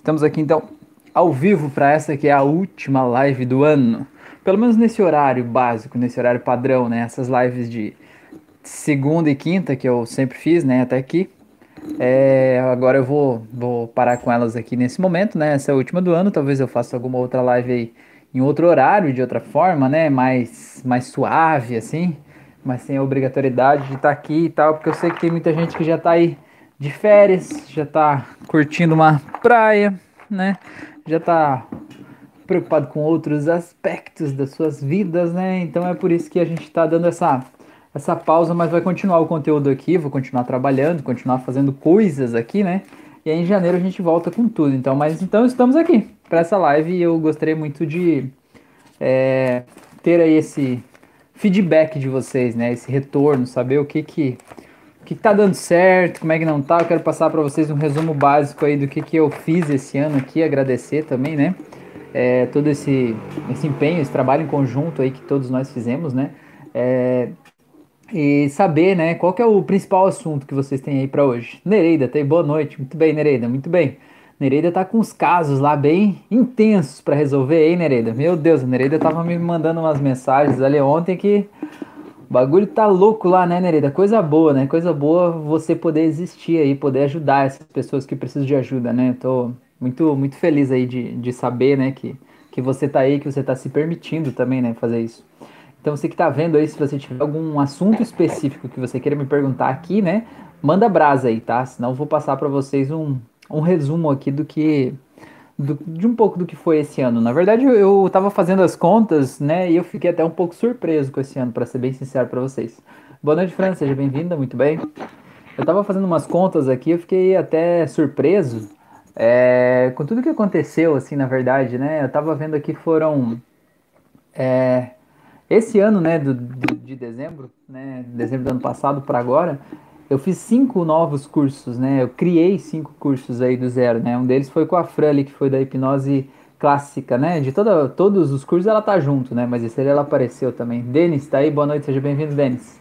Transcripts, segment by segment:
Estamos aqui então ao vivo para essa que é a última live do ano. Pelo menos nesse horário básico, nesse horário padrão, né? Essas lives de segunda e quinta que eu sempre fiz, né? Até aqui. É, agora eu vou, vou parar com elas aqui nesse momento, né? Essa é a última do ano. Talvez eu faça alguma outra live aí em outro horário, de outra forma, né? Mais, mais suave, assim. Mas sem a obrigatoriedade de estar tá aqui e tal, porque eu sei que tem muita gente que já está aí de férias, já tá curtindo uma praia, né? Já tá preocupado com outros aspectos das suas vidas, né? Então é por isso que a gente tá dando essa essa pausa, mas vai continuar o conteúdo aqui, vou continuar trabalhando, continuar fazendo coisas aqui, né? E aí em janeiro a gente volta com tudo. Então, mas então estamos aqui para essa live e eu gostaria muito de é, ter aí esse feedback de vocês, né? Esse retorno, saber o que que que, está dando certo, como é que não tá. Eu quero passar para vocês um resumo básico aí do que, que eu fiz esse ano aqui, agradecer também, né? É, todo esse, esse empenho, esse trabalho em conjunto aí que todos nós fizemos, né? É, e saber, né, qual que é o principal assunto que vocês têm aí para hoje. Nereida, tem boa noite. Muito bem, Nereida, muito bem. Nereida tá com os casos lá bem intensos para resolver, hein, Nereida? Meu Deus, a Nereida tava me mandando umas mensagens ali ontem que o bagulho tá louco lá, né, Nereida? Coisa boa, né? Coisa boa você poder existir aí, poder ajudar essas pessoas que precisam de ajuda, né? Tô muito, muito feliz aí de, de saber, né, que, que você tá aí, que você tá se permitindo também, né, fazer isso. Então, você que tá vendo aí, se você tiver algum assunto específico que você queira me perguntar aqui, né, manda brasa aí, tá? Senão eu vou passar para vocês um, um resumo aqui do que do, de um pouco do que foi esse ano. Na verdade, eu, eu tava fazendo as contas, né, e eu fiquei até um pouco surpreso com esse ano, para ser bem sincero para vocês. Boa noite, Fran, seja bem-vinda, muito bem. Eu tava fazendo umas contas aqui, eu fiquei até surpreso é, com tudo que aconteceu, assim, na verdade, né? Eu tava vendo aqui foram é, esse ano, né, do, do, de dezembro, né, dezembro do ano passado para agora, eu fiz cinco novos cursos, né? Eu criei cinco cursos aí do zero, né? Um deles foi com a Frali, que foi da hipnose clássica, né? De toda, todos os cursos ela tá junto, né? Mas esse aí ela apareceu também. Denis, tá aí? Boa noite, seja bem-vindo, Denis.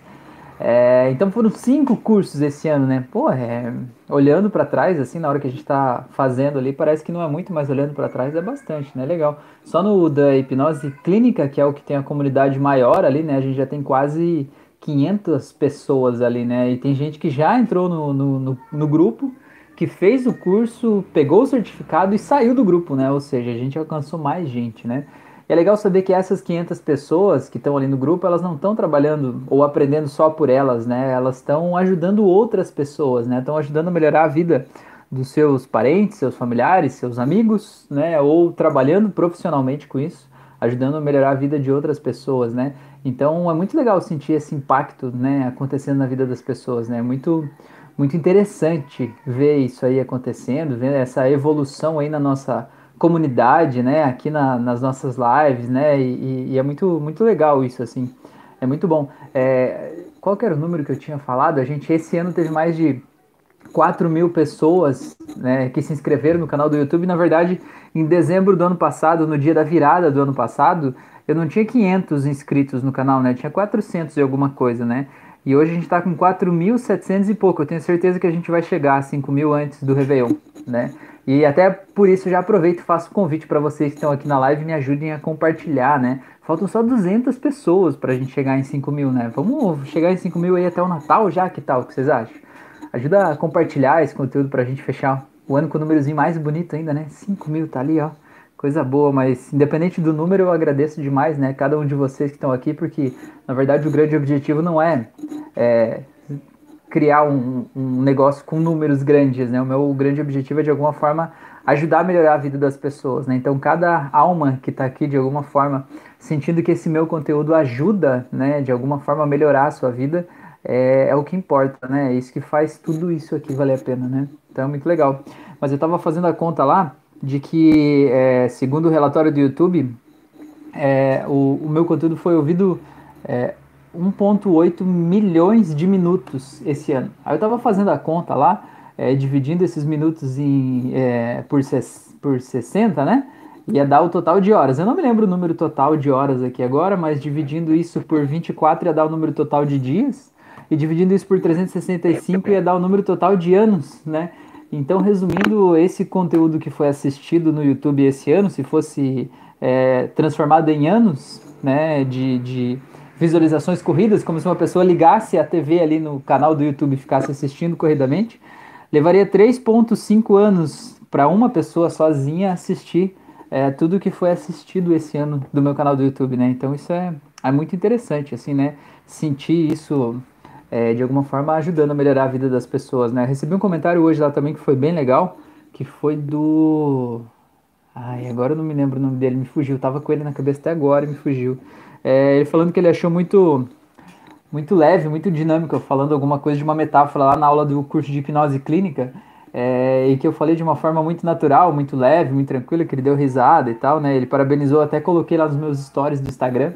É, então foram cinco cursos esse ano, né? Pô, é, olhando para trás, assim, na hora que a gente tá fazendo ali, parece que não é muito, mas olhando para trás é bastante, né? Legal. Só no da hipnose clínica, que é o que tem a comunidade maior ali, né? A gente já tem quase 500 pessoas ali, né? E tem gente que já entrou no, no, no, no, grupo, que fez o curso, pegou o certificado e saiu do grupo, né? Ou seja, a gente alcançou mais gente, né? É legal saber que essas 500 pessoas que estão ali no grupo, elas não estão trabalhando ou aprendendo só por elas, né? Elas estão ajudando outras pessoas, né? Estão ajudando a melhorar a vida dos seus parentes, seus familiares, seus amigos, né? Ou trabalhando profissionalmente com isso, ajudando a melhorar a vida de outras pessoas, né? Então é muito legal sentir esse impacto, né, acontecendo na vida das pessoas, né? Muito muito interessante ver isso aí acontecendo, ver essa evolução aí na nossa comunidade, né, aqui na, nas nossas lives, né, e, e, é muito, muito legal isso, assim, é muito bom. É, qual era o número que eu tinha falado? A gente esse ano teve mais de 4 mil pessoas né, que se inscreveram no canal do YouTube. Na verdade, em dezembro do ano passado, no dia da virada do ano passado, eu não tinha 500 inscritos no canal, né? Eu tinha 400 e alguma coisa, né? E hoje a gente tá com 4.700 e pouco. Eu tenho certeza que a gente vai chegar a 5 mil antes do Réveillon, né? E até por isso já aproveito e faço convite para vocês que estão aqui na live me ajudem a compartilhar, né? Faltam só 200 pessoas para a gente chegar em 5 mil, né? Vamos chegar em 5 mil aí até o Natal já, que tal? O que vocês acham? Ajuda a compartilhar esse conteúdo para a gente fechar o ano com o númerozinho mais bonito ainda, né? 5 mil tá ali, ó coisa boa, mas independente do número, eu agradeço demais, né? Cada um de vocês que estão aqui, porque na verdade o grande objetivo não é, é criar um, um, negócio com números grandes, né? O meu grande objetivo é de alguma forma ajudar a melhorar a vida das pessoas, né? Então cada alma que está aqui de alguma forma sentindo que esse meu conteúdo ajuda, né? De alguma forma a melhorar a sua vida é, é o que importa, né? É isso que faz tudo isso aqui valer a pena, né? Então é muito legal. Mas eu estava fazendo a conta lá de que, é, segundo o relatório do YouTube, é, o, o, meu conteúdo foi ouvido é, 1,8 milhões de minutos esse ano. Aí eu estava fazendo a conta lá, é, dividindo esses minutos em, é, por, por 60, né? Ia dar o total de horas. Eu não me lembro o número total de horas aqui agora, mas dividindo isso por 24 ia dar o número total de dias. E dividindo isso por 365 ia dar o número total de anos, né? Então, resumindo, esse conteúdo que foi assistido no YouTube esse ano, se fosse é, transformado em anos né, de, de visualizações corridas, como se uma pessoa ligasse a TV ali no canal do YouTube e ficasse assistindo corridamente, levaria 3,5 anos para uma pessoa sozinha assistir é, tudo que foi assistido esse ano do meu canal do YouTube, né? Então isso é, é muito interessante, assim, né? Sentir isso é, de alguma forma ajudando a melhorar a vida das pessoas, né? Recebi um comentário hoje lá também que foi bem legal, que foi do... Ai, agora eu não me lembro o nome dele, me fugiu, tava com ele na cabeça até agora e me fugiu. É, ele falando que ele achou muito muito leve, muito dinâmico, falando alguma coisa de uma metáfora lá na aula do curso de hipnose clínica, é, e que eu falei de uma forma muito natural, muito leve, muito tranquila, que ele deu risada e tal, né? Ele parabenizou, até coloquei lá nos meus stories do Instagram.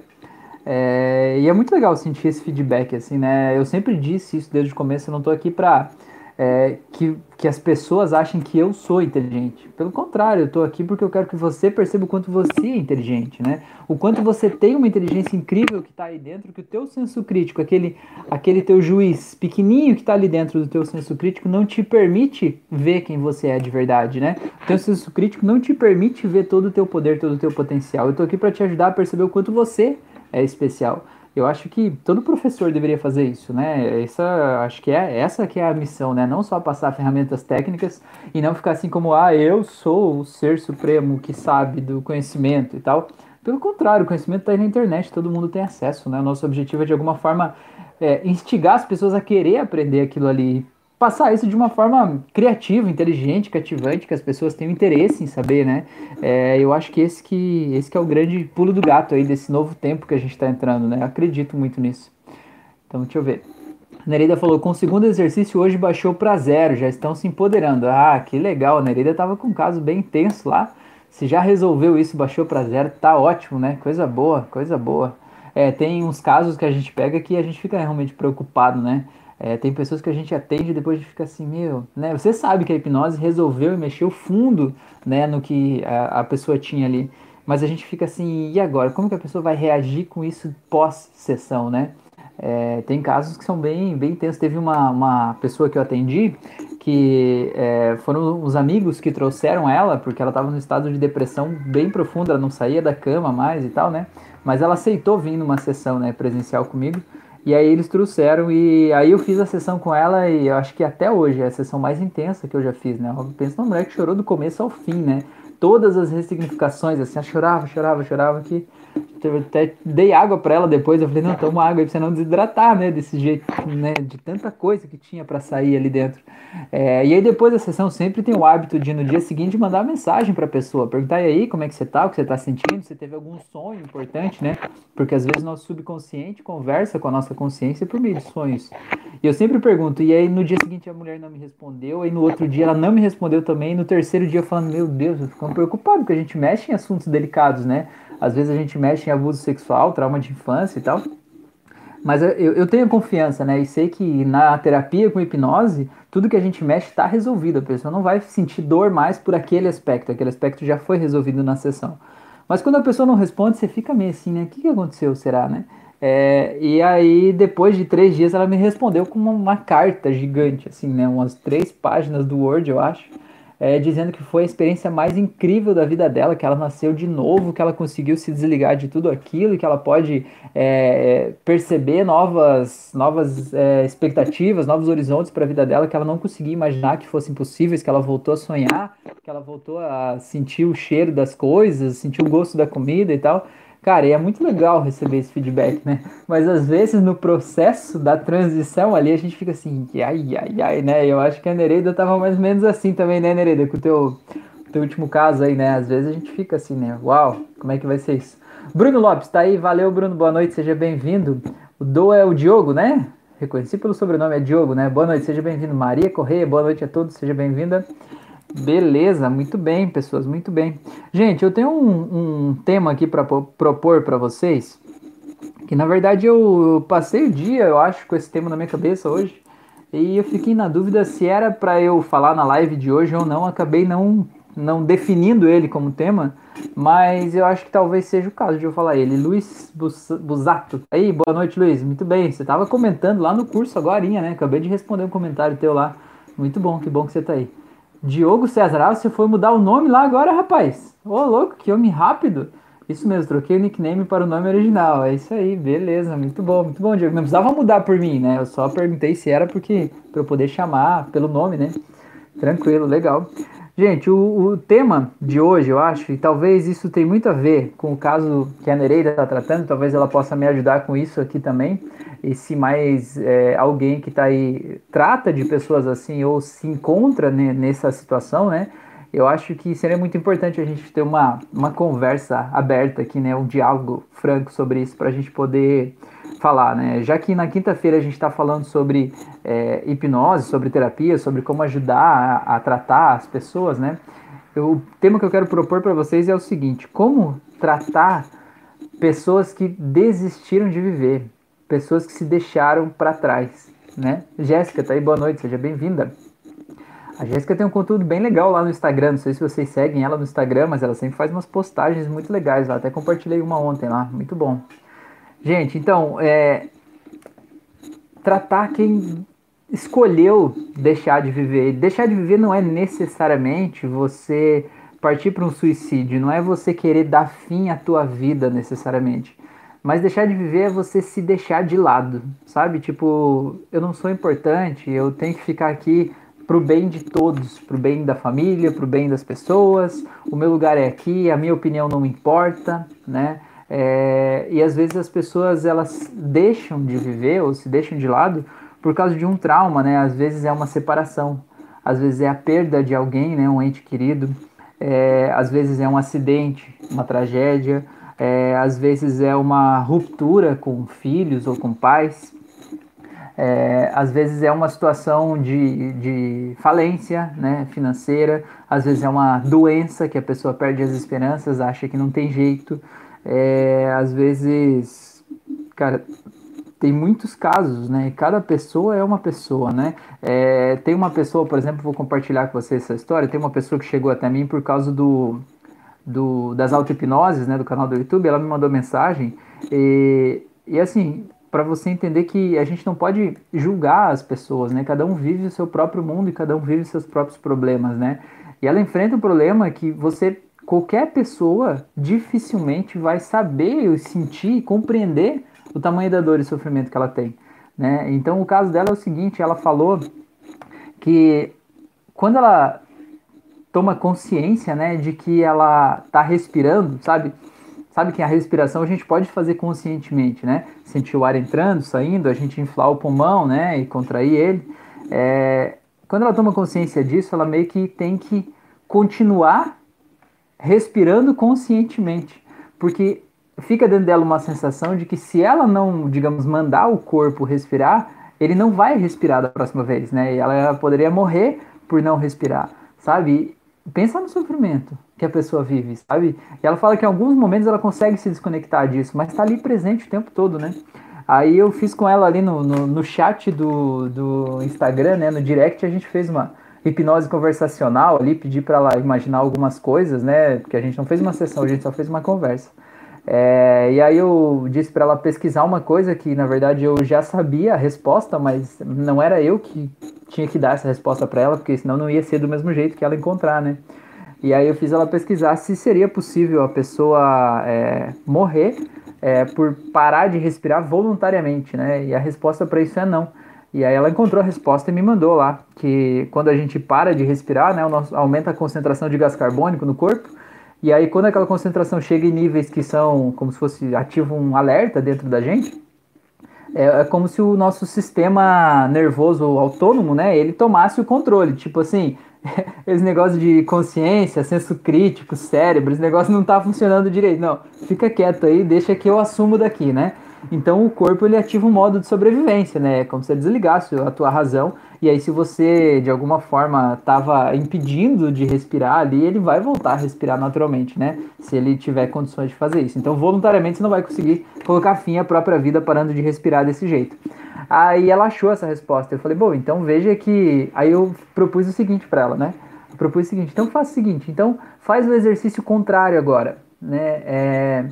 É, e é muito legal sentir esse feedback, assim, né? Eu sempre disse isso desde o começo, eu não tô aqui pra é, que, que as pessoas achem que eu sou inteligente. Pelo contrário, eu estou aqui porque eu quero que você perceba o quanto você é inteligente, né? O quanto você tem uma inteligência incrível que está aí dentro, que o teu senso crítico, aquele, aquele teu juiz pequenininho que está ali dentro do teu senso crítico, não te permite ver quem você é de verdade, né? O teu senso crítico não te permite ver todo o teu poder, todo o teu potencial. Eu estou aqui para te ajudar a perceber o quanto você é especial. Eu acho que todo professor deveria fazer isso, né? Essa, acho que é essa que é a missão, né? Não só passar ferramentas técnicas e não ficar assim como, ah, eu sou o ser supremo que sabe do conhecimento e tal. Pelo contrário, o conhecimento está aí na internet, todo mundo tem acesso, né? O nosso objetivo é de alguma forma é, instigar as pessoas a querer aprender aquilo ali, passar isso de uma forma criativa, inteligente, cativante, que as pessoas tenham interesse em saber, né? É, eu acho que esse, que esse que é o grande pulo do gato aí desse novo tempo que a gente está entrando, né? Eu acredito muito nisso. Então, deixa eu ver. Nereida falou, com o segundo exercício hoje baixou para zero, já estão se empoderando. Ah, que legal, Nereida estava com um caso bem intenso lá. Se já resolveu isso, baixou para zero, tá ótimo, né? Coisa boa, coisa boa. É, tem uns casos que a gente pega que a gente fica realmente preocupado, né? É, tem pessoas que a gente atende e depois fica assim, meu, né? Você sabe que a hipnose resolveu e mexeu fundo, né, no que a, a pessoa tinha ali. Mas a gente fica assim, e agora? Como que a pessoa vai reagir com isso pós-sessão, né? É, tem casos que são bem, bem intensos. Teve uma, uma pessoa que eu atendi que é, foram os amigos que trouxeram ela, porque ela estava num estado de depressão bem profunda, ela não saía da cama mais e tal, né? Mas ela aceitou vir numa sessão né, presencial comigo. E aí eles trouxeram e aí eu fiz a sessão com ela e eu acho que até hoje é a sessão mais intensa que eu já fiz, né? Eu penso numa mulher que chorou do começo ao fim, né? Todas as ressignificações, assim, ela chorava, chorava, chorava, que eu até dei água para ela depois, eu falei, não, toma água aí pra você não desidratar, né, desse jeito, né, de tanta coisa que tinha para sair ali dentro. É, e aí depois da sessão sempre tem o hábito de no dia seguinte mandar mensagem para a pessoa, perguntar e aí como é que você tá, o que você tá sentindo, se teve algum sonho importante, né, porque às vezes nosso subconsciente conversa com a nossa consciência por meio de sonhos. E eu sempre pergunto, e aí no dia seguinte a mulher não me respondeu, aí no outro dia ela não me respondeu também, e no terceiro dia falando, meu Deus, eu fico preocupado, porque a gente mexe em assuntos delicados, né, às vezes a gente mexe em abuso sexual, trauma de infância e tal. Mas eu, eu tenho confiança, né? E sei que na terapia com hipnose, tudo que a gente mexe está resolvido. A pessoa não vai sentir dor mais por aquele aspecto. Aquele aspecto já foi resolvido na sessão. Mas quando a pessoa não responde, você fica meio assim, né? O que, que aconteceu, será, né? É, e aí, depois de três dias, ela me respondeu com uma, uma carta gigante, assim, né? Umas três páginas do Word, eu acho é, dizendo que foi a experiência mais incrível da vida dela, que ela nasceu de novo, que ela conseguiu se desligar de tudo aquilo, que ela pode é, perceber novas, novas é, expectativas, novos horizontes para a vida dela, que ela não conseguia imaginar que fossem possíveis, que ela voltou a sonhar, que ela voltou a sentir o cheiro das coisas, sentir o gosto da comida e tal. Cara, e é muito legal receber esse feedback, né? Mas às vezes no processo da transição ali a gente fica assim, ai, ai, ai, né? Eu acho que a Nereida tava mais ou menos assim também, né, Nereida? Com o teu, teu último caso aí, né? Às vezes a gente fica assim, né? Uau, como é que vai ser isso? Bruno Lopes, tá aí? Valeu, Bruno, boa noite, seja bem-vindo. O Do é o Diogo, né? Reconheci pelo sobrenome, é Diogo, né? Boa noite, seja bem-vindo. Maria Correia, boa noite a todos, seja bem-vinda. Beleza, muito bem, pessoas, muito bem. Gente, eu tenho um, um tema aqui para propor para vocês, que na verdade eu passei o dia, eu acho, com esse tema na minha cabeça hoje, e eu fiquei na dúvida se era para eu falar na live de hoje ou não, acabei não, não definindo ele como tema, mas eu acho que talvez seja o caso de eu falar ele. Luiz Busato. Aí, boa noite, Luiz. Muito bem, você estava comentando lá no curso agora, né? Acabei de responder um comentário teu lá. Muito bom, que bom que você está aí. Diogo César, ah, você foi mudar o nome lá agora, rapaz? Ô, louco, que homem rápido. Isso mesmo, troquei o nickname para o nome original. É isso aí, beleza, muito bom, muito bom, Diego. Não precisava mudar por mim, né? Eu só perguntei se era porque para eu poder chamar pelo nome, né? Tranquilo, legal. Gente, o, o, tema de hoje, eu acho, e talvez isso tenha muito a ver com o caso que a Nereida está tratando, talvez ela possa me ajudar com isso aqui também. E se mais é, alguém que está aí trata de pessoas assim ou se encontra né, nessa situação, né? Eu acho que seria muito importante a gente ter uma, uma conversa aberta aqui, né? Um diálogo franco sobre isso para a gente poder falar, né? Já que na quinta-feira a gente está falando sobre é, hipnose, sobre terapia, sobre como ajudar a, a tratar as pessoas, né? Eu, o tema que eu quero propor para vocês é o seguinte: como tratar pessoas que desistiram de viver, pessoas que se deixaram para trás, né? Jéssica, tá aí, boa noite, seja bem-vinda. A Jéssica tem um conteúdo bem legal lá no Instagram, não sei se vocês seguem ela no Instagram, mas ela sempre faz umas postagens muito legais lá, até compartilhei uma ontem lá, muito bom. Gente, então, é, tratar quem escolheu deixar de viver. Deixar de viver não é necessariamente você partir para um suicídio, não é você querer dar fim à tua vida necessariamente. Mas deixar de viver é você se deixar de lado, sabe? Tipo, eu não sou importante, eu tenho que ficar aqui pro bem de todos, pro bem da família, pro bem das pessoas. O meu lugar é aqui, a minha opinião não importa, né? É, e às vezes as pessoas elas deixam de viver ou se deixam de lado por causa de um trauma, né? Às vezes é uma separação, às vezes é a perda de alguém, né? Um ente querido, é, às vezes é um acidente, uma tragédia, é, às vezes é uma ruptura com filhos ou com pais, é, às vezes é uma situação de, de falência né, financeira, às vezes é uma doença que a pessoa perde as esperanças, acha que não tem jeito. É, às vezes, cara, tem muitos casos, né? Cada pessoa é uma pessoa, né? É, tem uma pessoa, por exemplo, vou compartilhar com você essa história. Tem uma pessoa que chegou até mim por causa do, do das auto-hipnoses, né? Do canal do YouTube. Ela me mandou mensagem e, e assim, para você entender que a gente não pode julgar as pessoas, né? Cada um vive o seu próprio mundo e cada um vive seus próprios problemas, né? E ela enfrenta um problema que você qualquer pessoa dificilmente vai saber, sentir, compreender o tamanho da dor e sofrimento que ela tem. Né? Então, o caso dela é o seguinte: ela falou que quando ela toma consciência né, de que ela está respirando, sabe? Sabe que a respiração a gente pode fazer conscientemente, né? Sentir o ar entrando, saindo, a gente inflar o pulmão, né? E contrair ele. É... Quando ela toma consciência disso, ela meio que tem que continuar respirando conscientemente, porque fica dentro dela uma sensação de que se ela não, digamos, mandar o corpo respirar, ele não vai respirar da próxima vez, né? E ela poderia morrer por não respirar, sabe? Pensa no sofrimento que a pessoa vive, sabe? E ela fala que em alguns momentos ela consegue se desconectar disso, mas está ali presente o tempo todo, né? Aí eu fiz com ela ali no, no, no chat do, do Instagram, né? No direct, a gente fez uma, hipnose conversacional ali, pedi para ela imaginar algumas coisas, né? Porque a gente não fez uma sessão, a gente só fez uma conversa. É, e aí eu disse para ela pesquisar uma coisa que na verdade eu já sabia a resposta, mas não era eu que tinha que dar essa resposta para ela, porque senão não ia ser do mesmo jeito que ela encontrar, né? E aí eu fiz ela pesquisar se seria possível a pessoa é, morrer é, por parar de respirar voluntariamente, né? E a resposta para isso é não. E aí ela encontrou a resposta e me mandou lá que quando a gente para de respirar, né, o nosso, aumenta a concentração de gás carbônico no corpo. E aí quando aquela concentração chega em níveis que são como se fosse ativa um alerta dentro da gente, é, é, como se o nosso sistema nervoso autônomo, né, ele tomasse o controle. Tipo assim, esse negócio de consciência, senso crítico, cérebro, esse negócio não tá funcionando direito. Não, fica quieto aí, deixa que eu assumo daqui, né? Então o corpo ele ativa um modo de sobrevivência, né? É como se desligasse a tua razão. E aí, se você de alguma forma estava impedindo de respirar ali, ele vai voltar a respirar naturalmente, né? Se ele tiver condições de fazer isso. Então, voluntariamente, você não vai conseguir colocar fim à própria vida parando de respirar desse jeito. Aí ela achou essa resposta. Eu falei, bom, então veja que. Aí eu propus o seguinte para ela, né? Eu propus o seguinte: então faça o seguinte, então faz o exercício contrário agora, né? É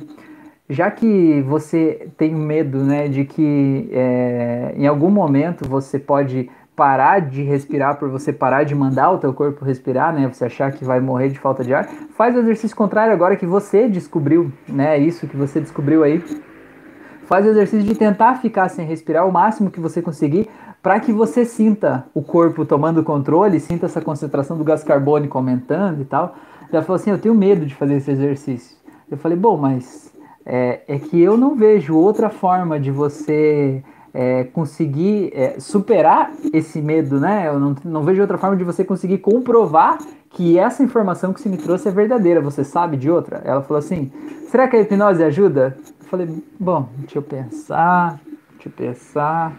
já que você tem medo né, de que é, em algum momento você pode parar de respirar, por você parar de mandar o teu corpo respirar, né? Você achar que vai morrer de falta de ar, faz o exercício contrário agora que você descobriu, né? Isso que você descobriu aí. Faz o exercício de tentar ficar sem respirar o máximo que você conseguir, para que você sinta o corpo tomando controle, sinta essa concentração do gás carbônico aumentando e tal. Ela falou assim: Eu tenho medo de fazer esse exercício. Eu falei: Bom, mas é, é que eu não vejo outra forma de você é, conseguir é, superar esse medo, né? Eu não, não vejo outra forma de você conseguir comprovar que essa informação que você me trouxe é verdadeira. Você sabe de outra? Ela falou assim: será que a hipnose ajuda? Eu falei: bom, deixa eu pensar, deixa eu pensar.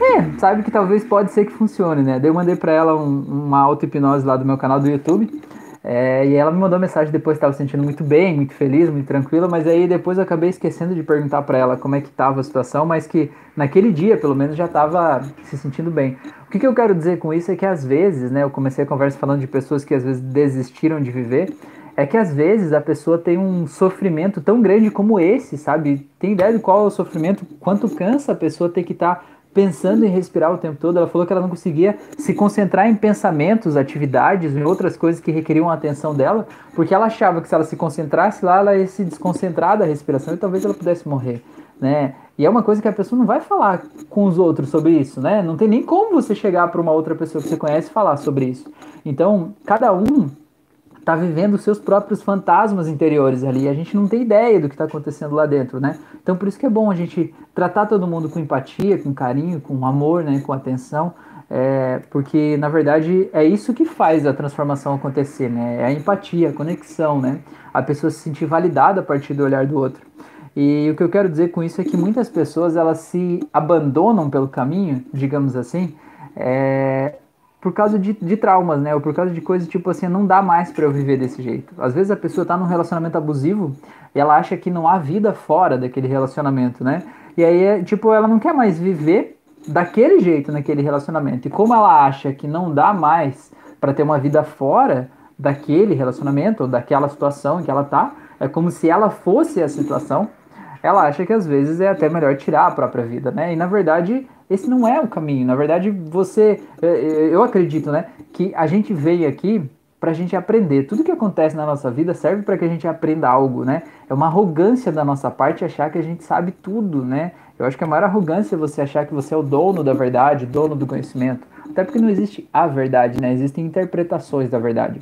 É, sabe que talvez pode ser que funcione, né? Daí eu mandei para ela um, uma auto-hipnose lá do meu canal do YouTube. É, e ela me mandou mensagem depois, estava se sentindo muito bem, muito feliz, muito tranquila, mas aí depois eu acabei esquecendo de perguntar para ela como é que estava a situação, mas que naquele dia, pelo menos, já estava se sentindo bem. O que, que, eu quero dizer com isso é que às vezes, né, eu comecei a conversa falando de pessoas que às vezes desistiram de viver, é que às vezes a pessoa tem um sofrimento tão grande como esse, sabe? Tem ideia de qual é o sofrimento, quanto cansa a pessoa ter que estar tá pensando em respirar o tempo todo. Ela falou que ela não conseguia se concentrar em pensamentos, atividades, em outras coisas que requeriam a atenção dela, porque ela achava que se ela se concentrasse lá, ela ia se desconcentrar da respiração e talvez ela pudesse morrer, né? E é uma coisa que a pessoa não vai falar com os outros sobre isso, né? Não tem nem como você chegar para uma outra pessoa que você conhece e falar sobre isso. Então, cada um está vivendo os seus próprios fantasmas interiores ali. A gente não tem ideia do que está acontecendo lá dentro, né? Então por isso que é bom a gente tratar todo mundo com empatia, com carinho, com amor, né? Com atenção, é, porque na verdade é isso que faz a transformação acontecer, né? É a empatia, a conexão, né? A pessoa se sentir validada a partir do olhar do outro. E o que eu quero dizer com isso é que muitas pessoas elas se abandonam pelo caminho, digamos assim, é, por causa de, de traumas, né? Ou por causa de coisas tipo assim, não dá mais para eu viver desse jeito. Às vezes a pessoa tá num relacionamento abusivo e ela acha que não há vida fora daquele relacionamento, né? E aí, tipo, ela não quer mais viver daquele jeito naquele relacionamento. E como ela acha que não dá mais para ter uma vida fora daquele relacionamento ou daquela situação em que ela tá, é como se ela fosse a situação. Ela acha que às vezes é até melhor tirar a própria vida, né? E na verdade esse não é o caminho. Na verdade, você, é, é, eu acredito, né, que a gente veio aqui para a gente aprender. Tudo que acontece na nossa vida serve para que a gente aprenda algo, né? É uma arrogância da nossa parte achar que a gente sabe tudo, né? Eu acho que a maior arrogância é você achar que você é o dono da verdade, dono do conhecimento. Até porque não existe a verdade, né? Existem interpretações da verdade.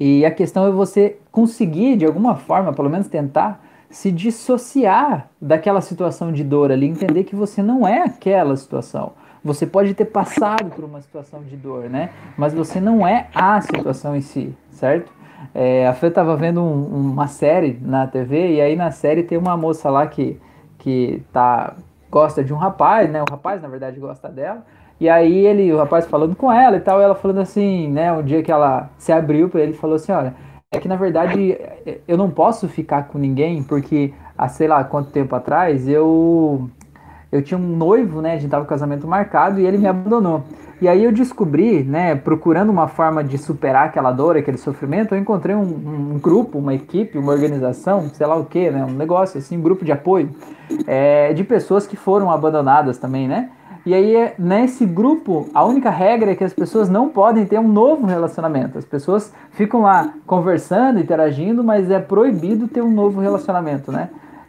E a questão é você conseguir, de alguma forma, pelo menos tentar, se dissociar daquela situação de dor ali, entender que você não é aquela situação. Você pode ter passado por uma situação de dor, né? Mas você não é a situação em si, certo? É, a Fê estava vendo um, uma série na TV e aí na série tem uma moça lá que, que tá, gosta de um rapaz, né? O rapaz, na verdade, gosta dela. E aí ele, o rapaz falando com ela e tal, ela falando assim, né? Um dia que ela se abriu para ele, falou assim, olha, é que na verdade eu não posso ficar com ninguém porque há sei lá quanto tempo atrás eu eu tinha um noivo, né? A gente tava com casamento marcado e ele me abandonou. E aí eu descobri, né, procurando uma forma de superar aquela dor, aquele sofrimento, eu encontrei um, um grupo, uma equipe, uma organização, sei lá o que, né, um negócio assim, um grupo de apoio é, de pessoas que foram abandonadas também, né? E aí, nesse grupo, a única regra é que as pessoas não podem ter um novo relacionamento. As pessoas ficam lá conversando, interagindo, mas é proibido ter um novo relacionamento, né?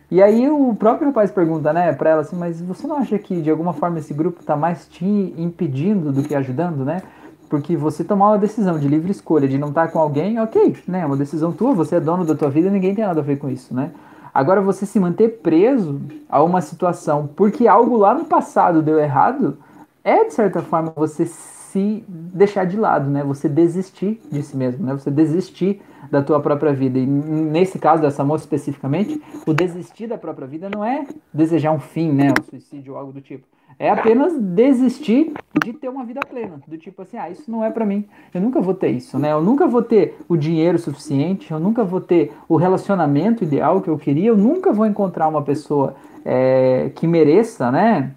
E aí o próprio rapaz pergunta, né, pra ela assim, mas você não acha que de alguma forma esse grupo tá mais te impedindo do que ajudando, né? Porque você tomar uma decisão de livre escolha, de não estar tá com alguém, ok, né? É uma decisão tua, você é dono da tua vida, ninguém tem nada a ver com isso, né? Agora, você se manter preso a uma situação porque algo lá no passado deu errado, é de certa forma você se deixar de lado, né? Você desistir de si mesmo, né? Você desistir da tua própria vida. E nesse caso dessa moça especificamente, o desistir da própria vida não é desejar um fim, né? Um suicídio ou algo do tipo é apenas desistir de ter uma vida plena. Do tipo assim, ah, isso não é para mim. Eu nunca vou ter isso, né? Eu nunca vou ter o dinheiro suficiente, eu nunca vou ter o relacionamento ideal que eu queria, eu nunca vou encontrar uma pessoa é, que mereça, né?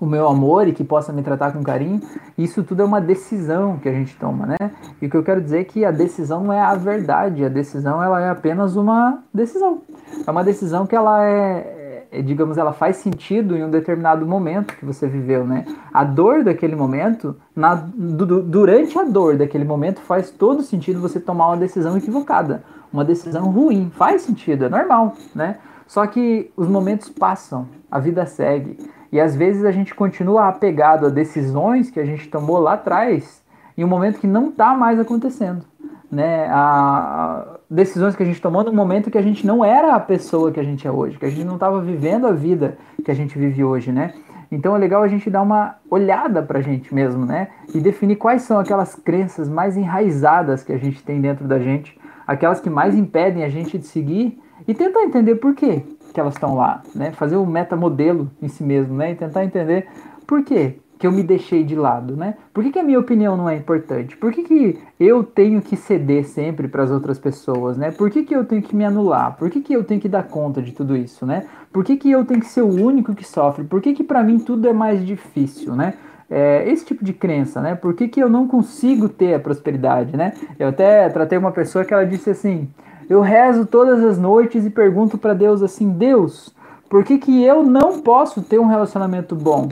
O meu amor e que possa me tratar com carinho. Isso tudo é uma decisão que a gente toma, né? E o que eu quero dizer é que a decisão não é a verdade, a decisão ela é apenas uma decisão. É uma decisão que ela é digamos, ela faz sentido em um determinado momento que você viveu, né? A dor daquele momento, na, du, durante a dor daquele momento, faz todo sentido você tomar uma decisão equivocada, uma decisão ruim. Faz sentido, é normal, né? Só que os momentos passam, a vida segue. E às vezes a gente continua apegado a decisões que a gente tomou lá atrás em um momento que não está mais acontecendo. Né? A, decisões que a gente tomou no momento que a gente não era a pessoa que a gente é hoje, que a gente não estava vivendo a vida que a gente vive hoje, né? Então é legal a gente dar uma olhada para a gente mesmo, né? E definir quais são aquelas crenças mais enraizadas que a gente tem dentro da gente, aquelas que mais impedem a gente de seguir e tentar entender por quê que elas estão lá, né? Fazer um metamodelo em si mesmo, né? E tentar entender por quê que eu me deixei de lado, né? Por que, que a minha opinião não é importante? Por que, que eu tenho que ceder sempre para as outras pessoas, né? Por que, que eu tenho que me anular? Por que, que eu tenho que dar conta de tudo isso, né? Por que, que eu tenho que ser o único que sofre? Por que, que para mim tudo é mais difícil, né? É, esse tipo de crença, né? Por que, que eu não consigo ter a prosperidade, né? Eu até tratei uma pessoa que ela disse assim: eu rezo todas as noites e pergunto para Deus assim: Deus, por que, que eu não posso ter um relacionamento bom?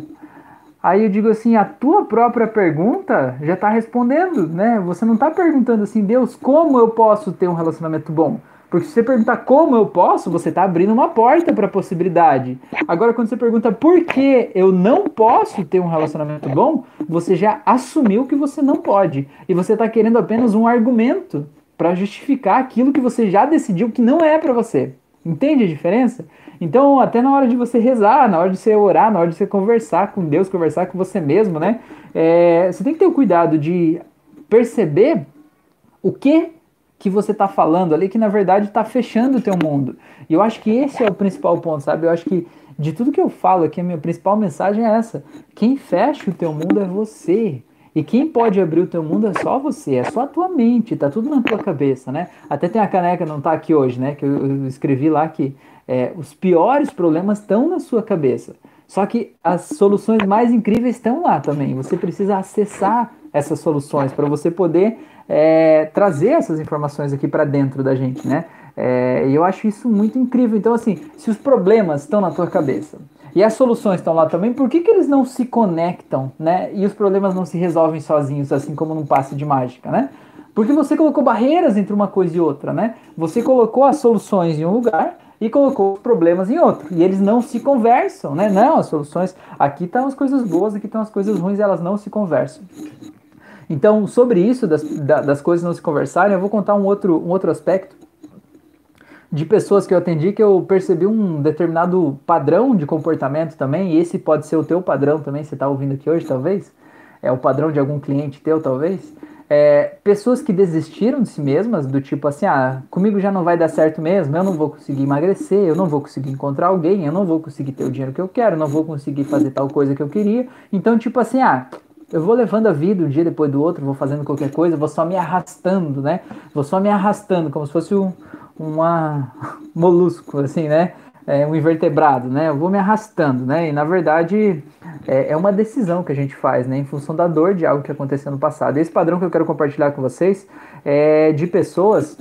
Aí eu digo assim: a tua própria pergunta já está respondendo, né? Você não está perguntando assim, Deus, como eu posso ter um relacionamento bom? Porque se você perguntar como eu posso, você está abrindo uma porta para a possibilidade. Agora, quando você pergunta por que eu não posso ter um relacionamento bom, você já assumiu que você não pode. E você está querendo apenas um argumento para justificar aquilo que você já decidiu que não é para você. Entende a diferença? Então, até na hora de você rezar, na hora de você orar, na hora de você conversar com Deus, conversar com você mesmo, né? É, você tem que ter o cuidado de perceber o que que você está falando ali, que na verdade está fechando o teu mundo. E eu acho que esse é o principal ponto, sabe? Eu acho que de tudo que eu falo aqui, a minha principal mensagem é essa. Quem fecha o teu mundo é você. E quem pode abrir o teu mundo é só você, é só a tua mente, tá tudo na tua cabeça, né? Até tem a caneca, não tá aqui hoje, né? Que eu, eu escrevi lá que é, os piores problemas estão na sua cabeça. Só que as soluções mais incríveis estão lá também. Você precisa acessar essas soluções para você poder é, trazer essas informações aqui para dentro da gente, né? É, e eu acho isso muito incrível. Então, assim, se os problemas estão na tua cabeça, e as soluções estão lá também, por que, que eles não se conectam, né? E os problemas não se resolvem sozinhos, assim como num passe de mágica, né? Porque você colocou barreiras entre uma coisa e outra, né? Você colocou as soluções em um lugar e colocou problemas em outro. E eles não se conversam, né? Não, as soluções. Aqui estão as coisas boas, aqui estão as coisas ruins, elas não se conversam. Então, sobre isso, das, das coisas não se conversarem, eu vou contar um outro, um outro aspecto de pessoas que eu atendi que eu percebi um determinado padrão de comportamento também, e esse pode ser o teu padrão também, você está ouvindo aqui hoje, talvez, é o padrão de algum cliente teu, talvez, é, pessoas que desistiram de si mesmas, do tipo assim, ah, comigo já não vai dar certo mesmo, eu não vou conseguir emagrecer, eu não vou conseguir encontrar alguém, eu não vou conseguir ter o dinheiro que eu quero, eu não vou conseguir fazer tal coisa que eu queria, então tipo assim, ah, eu vou levando a vida um dia depois do outro, vou fazendo qualquer coisa, vou só me arrastando, né? Vou só me arrastando, como se fosse um, uma molusco, assim, né? É um invertebrado, né? Eu vou me arrastando, né? E na verdade é, é, uma decisão que a gente faz, né? Em função da dor de algo que aconteceu no passado. Esse padrão que eu quero compartilhar com vocês é de pessoas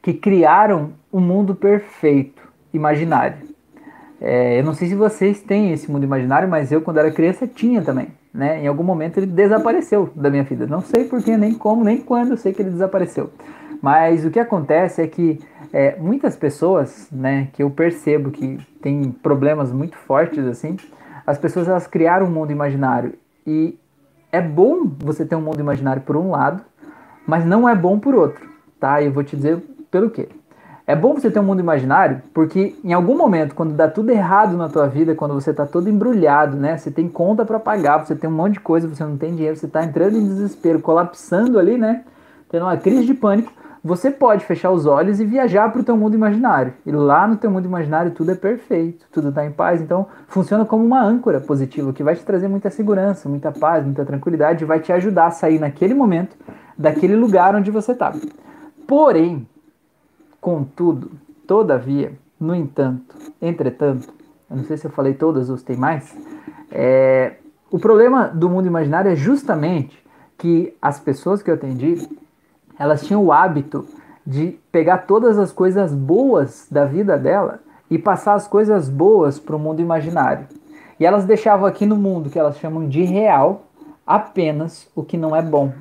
que criaram um mundo perfeito, imaginário. É, eu não sei se vocês têm esse mundo imaginário, mas eu, quando era criança, tinha também. Né? Em algum momento ele desapareceu da minha vida. Não sei porquê, nem como, nem quando eu sei que ele desapareceu. Mas o que acontece é que é, muitas pessoas, né, que eu percebo que tem problemas muito fortes assim, as pessoas elas criaram um mundo imaginário e é bom você ter um mundo imaginário por um lado, mas não é bom por outro, tá? Eu vou te dizer pelo quê. É bom você ter um mundo imaginário, porque em algum momento, quando dá tudo errado na tua vida, quando você tá todo embrulhado, né? Você tem conta para pagar, você tem um monte de coisa, você não tem dinheiro, você tá entrando em desespero, colapsando ali, né? Tendo uma crise de pânico você pode fechar os olhos e viajar para o teu mundo imaginário. E lá no teu mundo imaginário tudo é perfeito, tudo está em paz. Então funciona como uma âncora positiva que vai te trazer muita segurança, muita paz, muita tranquilidade e vai te ajudar a sair naquele momento daquele lugar onde você está. Porém, contudo, todavia, no entanto, entretanto, eu não sei se eu falei todas ou se tem mais, é, o problema do mundo imaginário é justamente que as pessoas que eu atendi elas tinham o hábito de pegar todas as coisas boas da vida dela e passar as coisas boas para o mundo imaginário. E elas deixavam aqui no mundo, que elas chamam de real, apenas o que não é bom.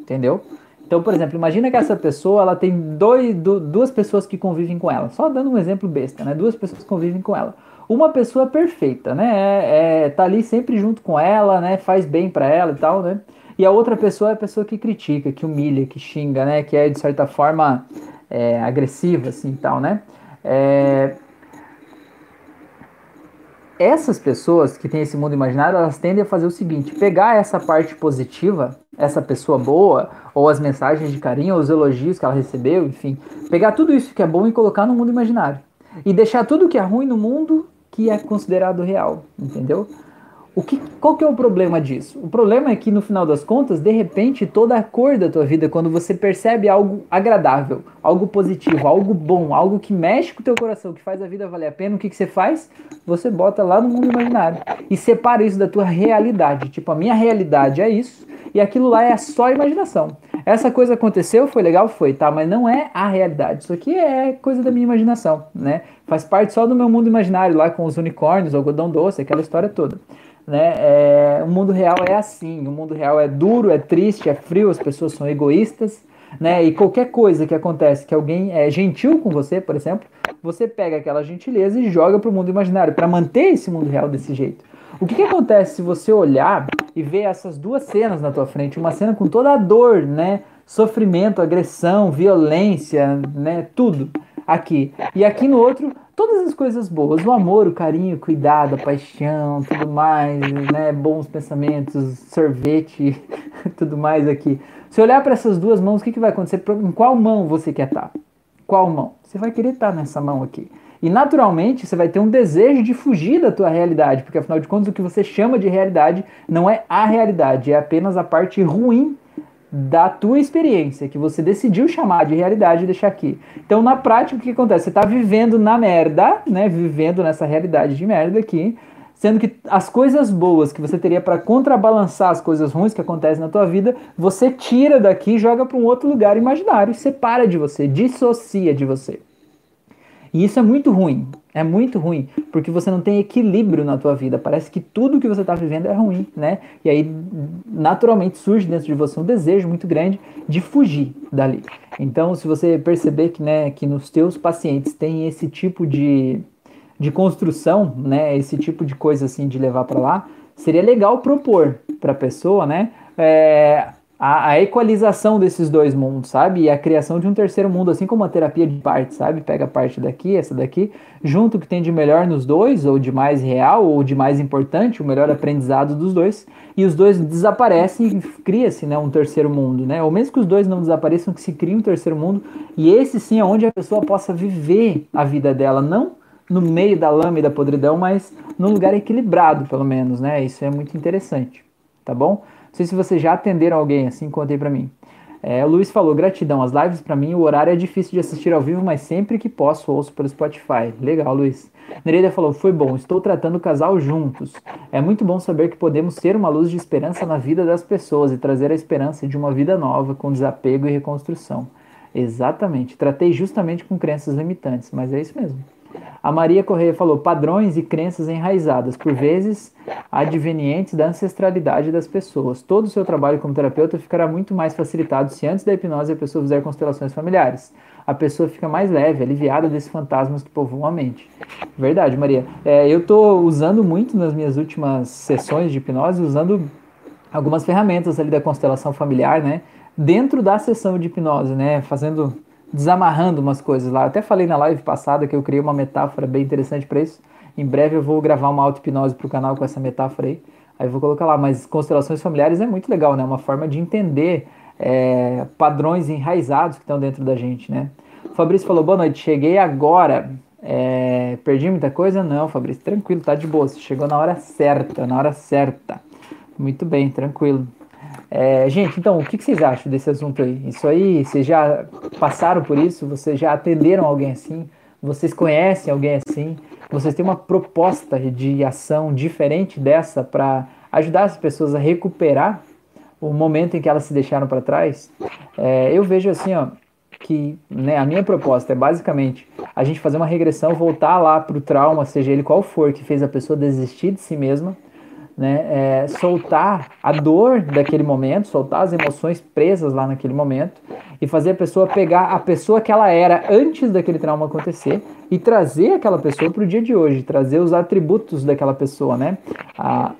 Entendeu? Então, por exemplo, imagina que essa pessoa ela tem dois, duas pessoas que convivem com ela. Só dando um exemplo besta, né? Duas pessoas convivem com ela. Uma pessoa perfeita, né? É, é, tá ali sempre junto com ela, né? Faz bem para ela e tal, né? E a outra pessoa é a pessoa que critica, que humilha, que xinga, né? Que é de certa forma é, agressiva, assim, tal, né? É, essas pessoas que têm esse mundo imaginário, elas tendem a fazer o seguinte: pegar essa parte positiva, essa pessoa boa, ou as mensagens de carinho, ou os elogios que ela recebeu, enfim, pegar tudo isso que é bom e colocar no mundo imaginário. E deixar tudo que é ruim no mundo que é considerado real, entendeu? O que, qual que é o problema disso? O problema é que no final das contas, de repente, toda a cor da tua vida, quando você percebe algo agradável, algo positivo, algo bom, algo que mexe com o teu coração, que faz a vida valer a pena, o que, que você faz? Você bota lá no mundo imaginário e separa isso da tua realidade. Tipo, a minha realidade é isso e aquilo lá é só imaginação. Essa coisa aconteceu, foi legal, foi, tá? Mas não é a realidade. Isso aqui é coisa da minha imaginação, né? Faz parte só do meu mundo imaginário lá com os unicórnios, algodão doce, aquela história toda. Né? É, o mundo real é assim, o mundo real é duro, é triste, é frio, as pessoas são egoístas, né? E qualquer coisa que acontece, que alguém é gentil com você, por exemplo, você pega aquela gentileza e joga para o mundo imaginário para manter esse mundo real desse jeito. O que, que acontece se você olhar e ver essas duas cenas na tua frente, uma cena com toda a dor, né? Sofrimento, agressão, violência, né? Tudo aqui. E aqui no outro, todas as coisas boas, o amor, o carinho, o cuidado, a paixão, tudo mais, né? Bons pensamentos, sorvete, tudo mais aqui. Se olhar para essas duas mãos, o que, que vai acontecer? Em qual mão você quer estar? Tá? Qual mão? Você vai querer estar tá nessa mão aqui. E naturalmente você vai ter um desejo de fugir da tua realidade, porque afinal de contas o que você chama de realidade não é a realidade, é apenas a parte ruim da tua experiência, que você decidiu chamar de realidade e deixar aqui. Então, na prática, o que acontece? Você está vivendo na merda, né? Vivendo nessa realidade de merda aqui, sendo que as coisas boas que você teria para contrabalançar as coisas ruins que acontecem na tua vida, você tira daqui e joga para um outro lugar imaginário, separa de você, dissocia de você. E isso é muito ruim. É muito ruim, porque você não tem equilíbrio na tua vida. Parece que tudo que você está vivendo é ruim, né? E aí, naturalmente, surge dentro de você um desejo muito grande de fugir dali. Então, se você perceber que, né, que nos teus pacientes tem esse tipo de, de construção, né, esse tipo de coisa assim de levar para lá, seria legal propor para a pessoa, né, é, a, a, equalização desses dois mundos, sabe? E a criação de um terceiro mundo, assim como a terapia de partes, sabe? Pega a parte daqui, essa daqui, junto o que tem de melhor nos dois, ou de mais real, ou de mais importante, o melhor aprendizado dos dois, e os dois desaparecem e cria-se né, um terceiro mundo, né? Ou mesmo que os dois não desapareçam, que se crie um terceiro mundo, e esse sim é onde a pessoa possa viver a vida dela, não no meio da lama e da podridão, mas num lugar equilibrado, pelo menos, né? Isso é muito interessante, tá bom? Não sei se vocês já atenderam alguém assim, contei para mim. É, o Luiz falou, gratidão, as lives para mim, o horário é difícil de assistir ao vivo, mas sempre que posso ouço pelo Spotify. Legal, Luiz. Nereida falou, foi bom, estou tratando o casal juntos. É muito bom saber que podemos ser uma luz de esperança na vida das pessoas e trazer a esperança de uma vida nova, com desapego e reconstrução. Exatamente, tratei justamente com crenças limitantes, mas é isso mesmo. A Maria Correia falou padrões e crenças enraizadas, por vezes advenientes da ancestralidade das pessoas. Todo o seu trabalho como terapeuta ficará muito mais facilitado se antes da hipnose a pessoa fizer constelações familiares. A pessoa fica mais leve, aliviada desses fantasmas que povoam a mente. Verdade, Maria. É, eu estou usando muito nas minhas últimas sessões de hipnose, usando algumas ferramentas ali da constelação familiar, né? Dentro da sessão de hipnose, né? Fazendo desamarrando umas coisas lá. Eu até falei na live passada que eu criei uma metáfora bem interessante para isso. Em breve eu vou gravar uma auto-hipnose pro canal com essa metáfora aí. Aí eu vou colocar lá. Mas constelações familiares é muito legal, né? Uma forma de entender é, padrões enraizados que estão dentro da gente, né? O Fabrício falou, boa noite, cheguei agora. É, perdi muita coisa? Não, Fabrício, tranquilo, tá de boa. Você chegou na hora certa, na hora certa. Muito bem, tranquilo. É, gente, então, o que, vocês acham desse assunto aí? Isso aí, vocês já passaram por isso? Vocês já atenderam alguém assim? Vocês conhecem alguém assim? Vocês têm uma proposta de ação diferente dessa para ajudar as pessoas a recuperar o momento em que elas se deixaram para trás? É, eu vejo assim, ó, que né, a minha proposta é basicamente a gente fazer uma regressão, voltar lá para o trauma, seja ele qual for, que fez a pessoa desistir de si mesma, né? É, soltar a dor daquele momento, soltar as emoções presas lá naquele momento e fazer a pessoa pegar a pessoa que ela era antes daquele trauma acontecer e trazer aquela pessoa para o dia de hoje, trazer os atributos daquela pessoa, né? A,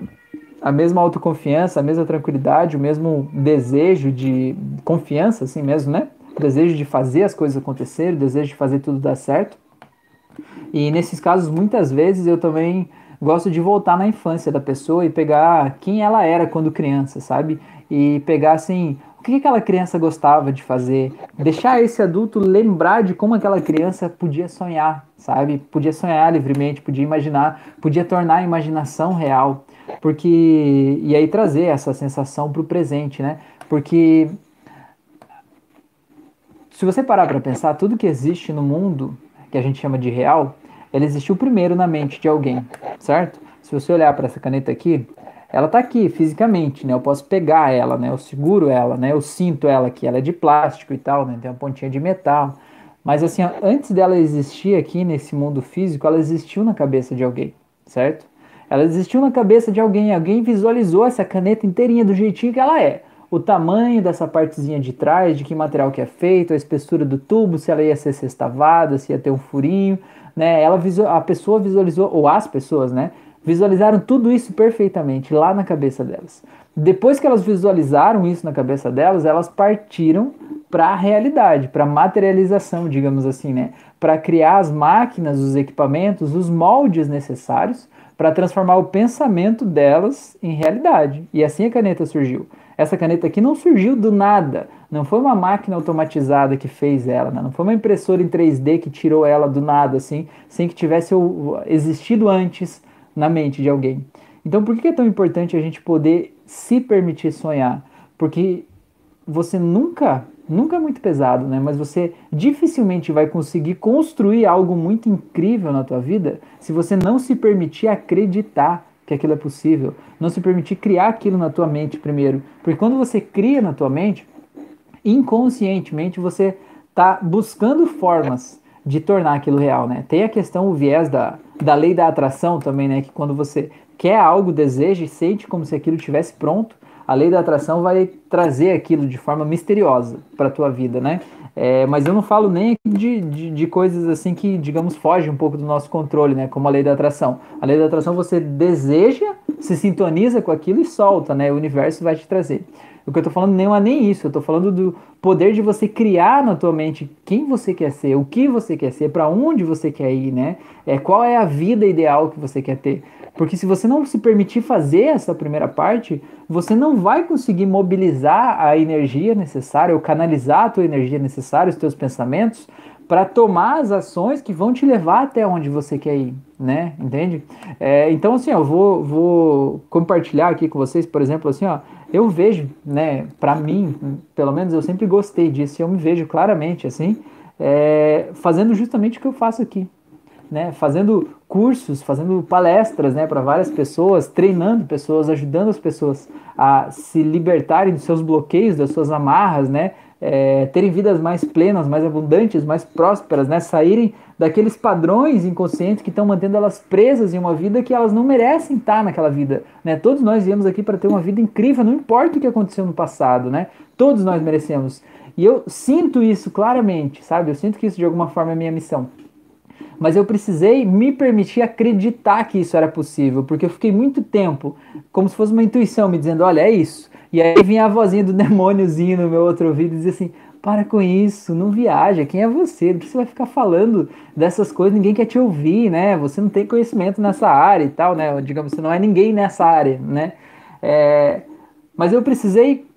a mesma autoconfiança, a mesma tranquilidade, o mesmo desejo de confiança, assim mesmo, né? O desejo de fazer as coisas acontecerem, o desejo de fazer tudo dar certo. E nesses casos, muitas vezes eu também gosto de voltar na infância da pessoa e pegar quem ela era quando criança, sabe? E pegar assim, o que aquela criança gostava de fazer, deixar esse adulto lembrar de como aquela criança podia sonhar, sabe? Podia sonhar livremente, podia imaginar, podia tornar a imaginação real, porque e aí trazer essa sensação para o presente, né? Porque se você parar para pensar, tudo que existe no mundo que a gente chama de real ela existiu primeiro na mente de alguém, certo? Se você olhar para essa caneta aqui, ela está aqui fisicamente, né? Eu posso pegar ela, né? Eu seguro ela, né? Eu sinto ela aqui, ela é de plástico e tal, né? Tem uma pontinha de metal. Mas assim, antes dela existir aqui nesse mundo físico, ela existiu na cabeça de alguém, certo? Ela existiu na cabeça de alguém, alguém visualizou essa caneta inteirinha do jeitinho que ela é. O tamanho dessa partezinha de trás, de que material que é feito, a espessura do tubo, se ela ia ser sextavada, se ia ter um furinho, né? Ela a pessoa visualizou, ou as pessoas, né? Visualizaram tudo isso perfeitamente lá na cabeça delas. Depois que elas visualizaram isso na cabeça delas, elas partiram para a realidade, para a materialização, digamos assim, né? Para criar as máquinas, os equipamentos, os moldes necessários para transformar o pensamento delas em realidade. E assim a caneta surgiu. Essa caneta aqui não surgiu do nada, não foi uma máquina automatizada que fez ela, né? não foi uma impressora em 3D que tirou ela do nada, assim, sem que tivesse existido antes na mente de alguém. Então, por que é tão importante a gente poder se permitir sonhar? Porque você nunca, nunca é muito pesado, né? Mas você dificilmente vai conseguir construir algo muito incrível na tua vida se você não se permitir acreditar que aquilo é possível, não se permitir criar aquilo na tua mente primeiro, porque quando você cria na tua mente, inconscientemente você está buscando formas de tornar aquilo real, né? Tem a questão, o viés da, da lei da atração também, né? Que quando você quer algo, deseja e sente como se aquilo estivesse pronto, a lei da atração vai trazer aquilo de forma misteriosa para a tua vida, né? É, mas eu não falo nem de, de, de, coisas assim que, digamos, fogem um pouco do nosso controle, né? Como a lei da atração. A lei da atração você deseja, se sintoniza com aquilo e solta, né? O universo vai te trazer. O que eu tô falando não é nem isso, eu tô falando do poder de você criar na tua mente quem você quer ser, o que você quer ser, para onde você quer ir, né? É, qual é a vida ideal que você quer ter. Porque se você não se permitir fazer essa primeira parte, você não vai conseguir mobilizar a energia necessária ou canalizar a tua energia necessária, os teus pensamentos, para tomar as ações que vão te levar até onde você quer ir, né? Entende? É, então, assim, eu vou, vou compartilhar aqui com vocês, por exemplo, assim, ó, eu vejo, né, para mim, pelo menos eu sempre gostei disso, eu me vejo claramente, assim, é, fazendo justamente o que eu faço aqui, né, fazendo cursos, fazendo palestras né, para várias pessoas, treinando pessoas, ajudando as pessoas a se libertarem dos seus bloqueios, das suas amarras, né, é, terem vidas mais plenas, mais abundantes, mais prósperas, né, saírem daqueles padrões inconscientes que estão mantendo elas presas em uma vida que elas não merecem estar naquela vida. Né? Todos nós viemos aqui para ter uma vida incrível, não importa o que aconteceu no passado, né? todos nós merecemos. E eu sinto isso claramente, sabe? Eu sinto que isso de alguma forma é minha missão mas eu precisei me permitir acreditar que isso era possível, porque eu fiquei muito tempo como se fosse uma intuição me dizendo: olha, é isso. E aí vinha a vozinha do demôniozinho no meu outro ouvido e dizia assim: para com isso, não viaja, quem é você? Por que você vai ficar falando dessas coisas? Ninguém quer te ouvir, né? Você não tem conhecimento nessa área e tal, né? Digamos, você não é ninguém nessa área, né? É, mas eu precisei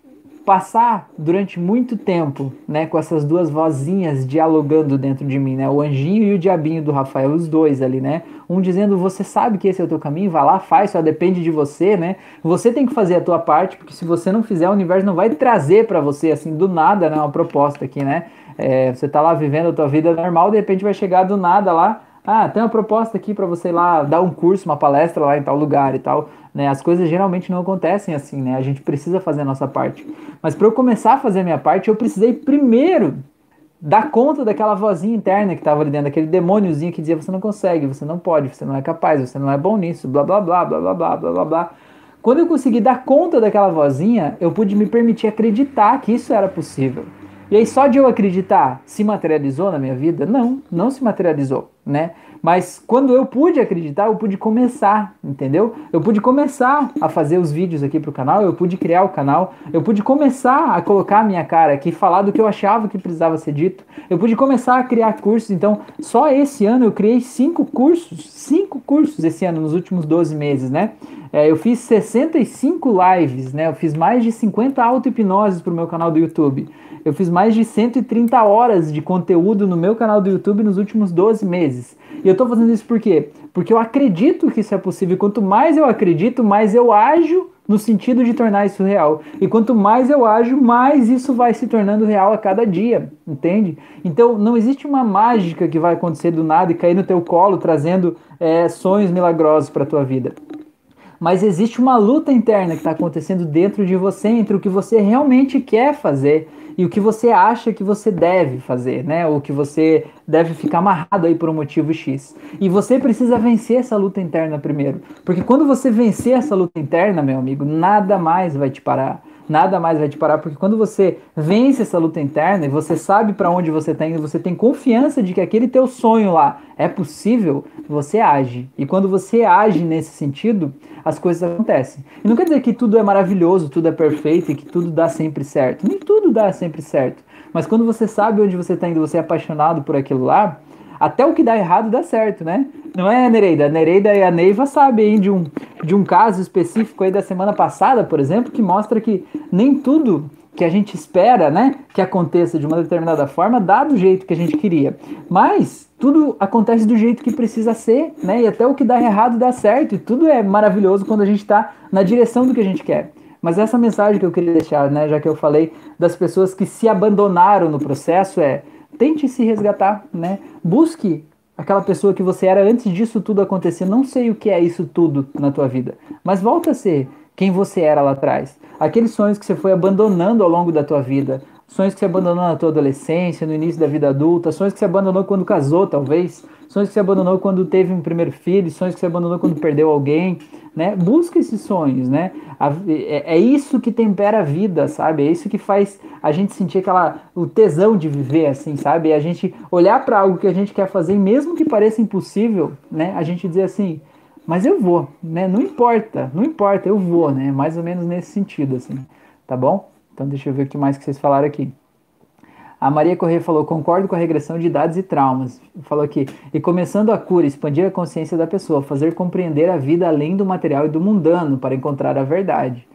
passar durante muito tempo, né, com essas duas vozinhas dialogando dentro de mim, né, o anjinho e o diabinho do Rafael, os dois ali, né, um dizendo você sabe que esse é o teu caminho, vai lá, faz, só depende de você, né, você tem que fazer a tua parte, porque se você não fizer, o universo não vai trazer para você assim do nada, né, uma proposta aqui, né, é, você tá lá vivendo a tua vida normal, de repente vai chegar do nada lá, ah, tem uma proposta aqui para você ir lá dar um curso, uma palestra lá em tal lugar e tal. Né? As coisas geralmente não acontecem assim, né? A gente precisa fazer a nossa parte. Mas para eu começar a fazer a minha parte, eu precisei primeiro dar conta daquela vozinha interna que estava ali dentro, daquele demôniozinho que dizia você não consegue, você não pode, você não é capaz, você não é bom nisso, blá blá blá blá blá blá blá blá blá. Quando eu consegui dar conta daquela vozinha, eu pude me permitir acreditar que isso era possível. E aí só de eu acreditar se materializou na minha vida? Não, não se materializou, né? Mas quando eu pude acreditar, eu pude começar, entendeu? Eu pude começar a fazer os vídeos aqui pro canal, eu pude criar o canal, eu pude começar a colocar a minha cara aqui, falar do que eu achava que precisava ser dito, eu pude começar a criar cursos. Então, só esse ano eu criei cinco cursos, cinco cursos esse ano, nos últimos 12 meses, né? É, eu fiz 65 lives, né? Eu fiz mais de 50 auto-hipnoses pro meu canal do YouTube. Eu fiz mais de 130 horas de conteúdo no meu canal do YouTube nos últimos 12 meses. E eu tô fazendo isso por quê? Porque eu acredito que isso é possível. Quanto mais eu acredito, mais eu ajo no sentido de tornar isso real. E quanto mais eu ajo, mais isso vai se tornando real a cada dia, entende? Então não existe uma mágica que vai acontecer do nada e cair no teu colo trazendo é, sonhos milagrosos para tua vida. Mas existe uma luta interna que está acontecendo dentro de você entre o que você realmente quer fazer e o que você acha que você deve fazer, né? Ou que você deve ficar amarrado aí por um motivo X. E você precisa vencer essa luta interna primeiro. Porque quando você vencer essa luta interna, meu amigo, nada mais vai te parar nada mais vai te parar, porque quando você vence essa luta interna e você sabe para onde você está indo, você tem confiança de que aquele teu sonho lá é possível, você age. E quando você age nesse sentido, as coisas acontecem. E não quer dizer que tudo é maravilhoso, tudo é perfeito e que tudo dá sempre certo. Nem tudo dá sempre certo. Mas quando você sabe onde você está indo, você é apaixonado por aquilo lá, até o que dá errado dá certo, né? Não é, Nereida? A Nereida e a Neiva sabem de um, de um caso específico aí da semana passada, por exemplo, que mostra que nem tudo que a gente espera, né, que aconteça de uma determinada forma, dá do jeito que a gente queria. Mas tudo acontece do jeito que precisa ser, né? E até o que dá errado dá certo. E tudo é maravilhoso quando a gente está na direção do que a gente quer. Mas essa mensagem que eu queria deixar, né, já que eu falei das pessoas que se abandonaram no processo, é tente se resgatar, né? Busque aquela pessoa que você era antes disso tudo acontecer. Não sei o que é isso tudo na tua vida, mas volta a ser quem você era lá atrás. Aqueles sonhos que você foi abandonando ao longo da tua vida, sonhos que você abandonou na tua adolescência, no início da vida adulta, sonhos que você abandonou quando casou, talvez, sonhos que você abandonou quando teve um primeiro filho, sonhos que você abandonou quando perdeu alguém, né? Busca esses sonhos, né? É, é isso que tempera a vida, sabe? É isso que faz a gente sentir aquela o tesão de viver, assim, sabe? É a gente olhar para algo que a gente quer fazer, mesmo que pareça impossível, né? A gente dizer assim, mas eu vou, né? Não importa, não importa, eu vou, né? Mais ou menos nesse sentido, assim, tá bom? Então deixa eu ver o que mais que vocês falaram aqui. A Maria Corrêa falou: concordo com a regressão de idades e traumas. Falou aqui: e começando a cura, expandir a consciência da pessoa, fazer compreender a vida além do material e do mundano para encontrar a verdade.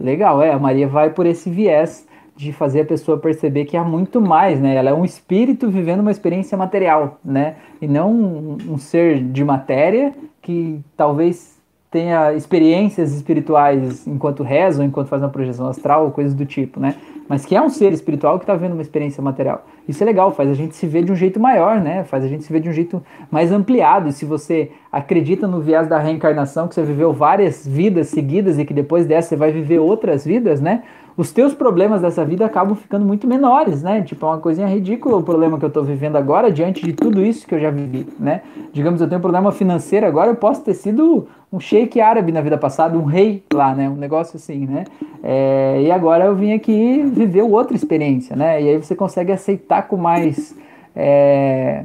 Legal, é. A Maria vai por esse viés de fazer a pessoa perceber que há muito mais, né? Ela é um espírito vivendo uma experiência material, né? E não um, um ser de matéria que talvez tenha experiências espirituais enquanto reza ou enquanto faz uma projeção astral ou coisas do tipo, né? Mas que é um ser espiritual que está vendo uma experiência material. Isso é legal, faz a gente se ver de um jeito maior, né? Faz a gente se ver de um jeito mais ampliado. E se você acredita no viés da reencarnação, que você viveu várias vidas seguidas e que depois dessa você vai viver outras vidas, né? Os teus problemas dessa vida acabam ficando muito menores, né? Tipo, é uma coisinha ridícula o problema que eu estou vivendo agora diante de tudo isso que eu já vivi, né? Digamos, eu tenho um problema financeiro agora, eu posso ter sido um sheik árabe na vida passada, um rei lá, né? Um negócio assim, né? É, e agora eu vim aqui viver outra experiência, né? E aí você consegue aceitar com mais é,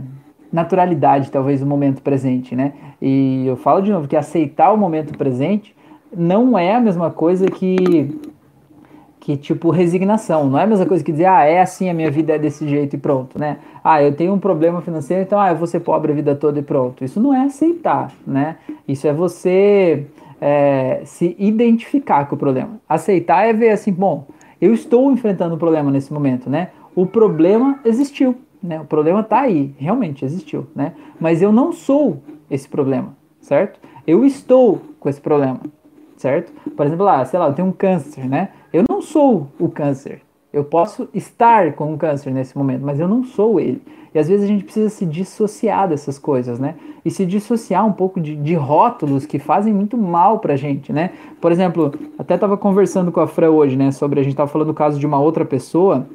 naturalidade, talvez, o momento presente, né? E eu falo de novo que aceitar o momento presente não é a mesma coisa que que tipo resignação, não é a mesma coisa que dizer, ah, é assim, a minha vida é desse jeito e pronto, né? Ah, eu tenho um problema financeiro, então ah, eu vou ser pobre a vida toda e pronto. Isso não é aceitar, né? Isso é você é, se identificar com o problema. Aceitar é ver assim, bom, eu estou enfrentando um problema nesse momento, né? O problema existiu, né? O problema está aí, realmente existiu, né? Mas eu não sou esse problema, certo? Eu estou com esse problema, certo? Por exemplo, lá, sei lá, eu tenho um câncer, né? Eu não sou o câncer. Eu posso estar com o câncer nesse momento, mas eu não sou ele. E às vezes a gente precisa se dissociar dessas coisas, né? E se dissociar um pouco de, de rótulos que fazem muito mal pra gente, né? Por exemplo, até estava conversando com a Fran hoje, né? Sobre a gente estava falando do caso de uma outra pessoa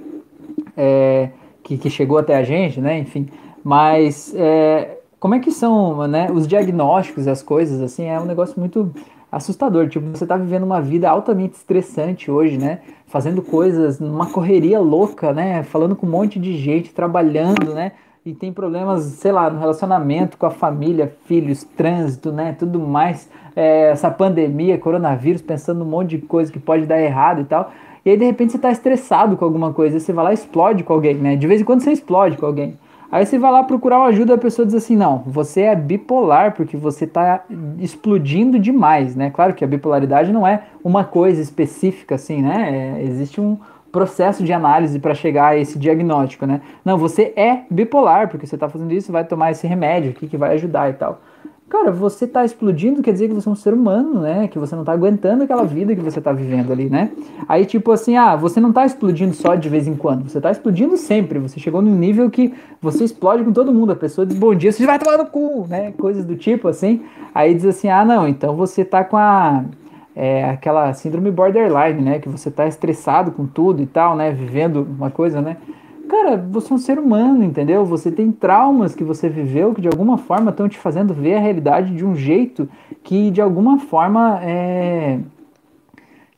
é, que, que chegou até a gente, né? Enfim, mas é, como é que são, né? Os diagnósticos, as coisas, assim, é um negócio muito assustador. Tipo, você tá vivendo uma vida altamente estressante hoje, né? Fazendo coisas numa correria louca, né? Falando com um monte de gente, trabalhando, né? E tem problemas, sei lá, no relacionamento com a família, filhos, trânsito, né? Tudo mais. É, essa pandemia, coronavírus, pensando num monte de coisa que pode dar errado e tal. E aí, de repente, você tá estressado com alguma coisa. Você vai lá e explode com alguém, né? De vez em quando você explode com alguém. Aí você vai lá procurar uma ajuda, a pessoa diz assim: não, você é bipolar porque você está explodindo demais, né? Claro que a bipolaridade não é uma coisa específica, assim, né? É, existe um processo de análise para chegar a esse diagnóstico, né? Não, você é bipolar porque você está fazendo isso, vai tomar esse remédio aqui que vai ajudar e tal. Cara, você tá explodindo, quer dizer que você é um ser humano, né? Que você não tá aguentando aquela vida que você tá vivendo ali, né? Aí, tipo assim, ah, você não tá explodindo só de vez em quando, você tá explodindo sempre. Você chegou num nível que você explode com todo mundo. A pessoa diz bom dia, você vai tomar no cu, né? Coisas do tipo assim. Aí diz assim, ah, não, então você tá com a. É, aquela síndrome borderline, né? Que você tá estressado com tudo e tal, né? Vivendo uma coisa, né? Cara, você é um ser humano, entendeu? Você tem traumas que você viveu que de alguma forma estão te fazendo ver a realidade de um jeito que de alguma forma é,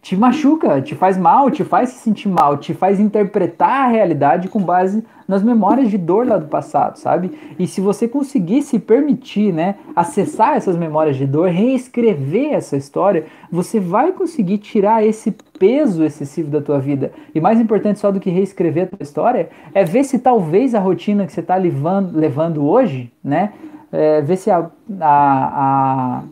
te machuca, te faz mal, te faz se sentir mal, te faz interpretar a realidade com base nas memórias de dor lá do passado, sabe? E se você conseguir se permitir, né, acessar essas memórias de dor, reescrever essa história, você vai conseguir tirar esse peso excessivo da tua vida. E mais importante só do que reescrever a tua história, é ver se talvez a rotina que você está levando, levando hoje, né, é, ver se a, a, a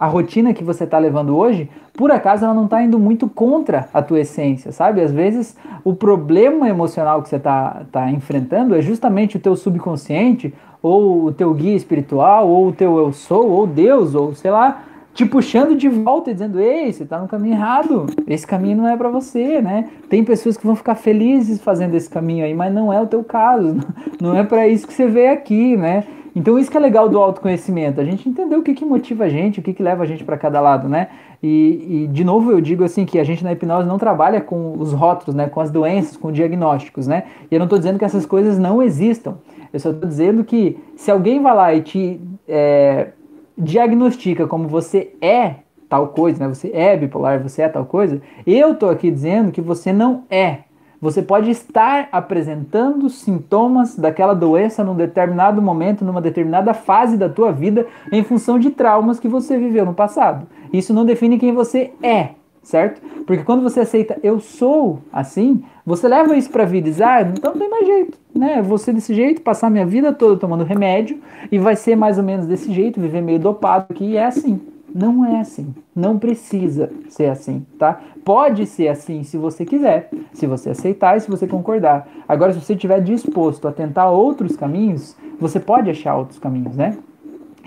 a rotina que você está levando hoje, por acaso ela não está indo muito contra a tua essência, sabe? Às vezes o problema emocional que você está tá enfrentando é justamente o teu subconsciente, ou o teu guia espiritual, ou o teu eu sou, ou Deus, ou sei lá, te puxando de volta e dizendo: Ei, você está no caminho errado, esse caminho não é para você, né? Tem pessoas que vão ficar felizes fazendo esse caminho aí, mas não é o teu caso, não é para isso que você veio aqui, né? Então isso que é legal do autoconhecimento, a gente entender o que, que motiva a gente, o que, que leva a gente para cada lado, né? E, e, de novo eu digo assim que a gente na hipnose não trabalha com os rótulos, né? Com as doenças, com diagnósticos, né? E eu não estou dizendo que essas coisas não existam. Eu só estou dizendo que se alguém vai lá e te é, diagnostica como você é tal coisa, né? Você é bipolar, você é tal coisa. Eu estou aqui dizendo que você não é você pode estar apresentando sintomas daquela doença num determinado momento, numa determinada fase da tua vida, em função de traumas que você viveu no passado. Isso não define quem você é, certo? Porque quando você aceita eu sou assim, você leva isso para vida e diz, ah, então não tem mais jeito, né? Ser desse jeito, passar minha vida toda tomando remédio e vai ser mais ou menos desse jeito, viver meio dopado aqui e é assim. Não é assim. Não precisa ser assim, tá? Pode ser assim se você quiser, se você aceitar e se você concordar. Agora, se você estiver disposto a tentar outros caminhos, você pode achar outros caminhos, né?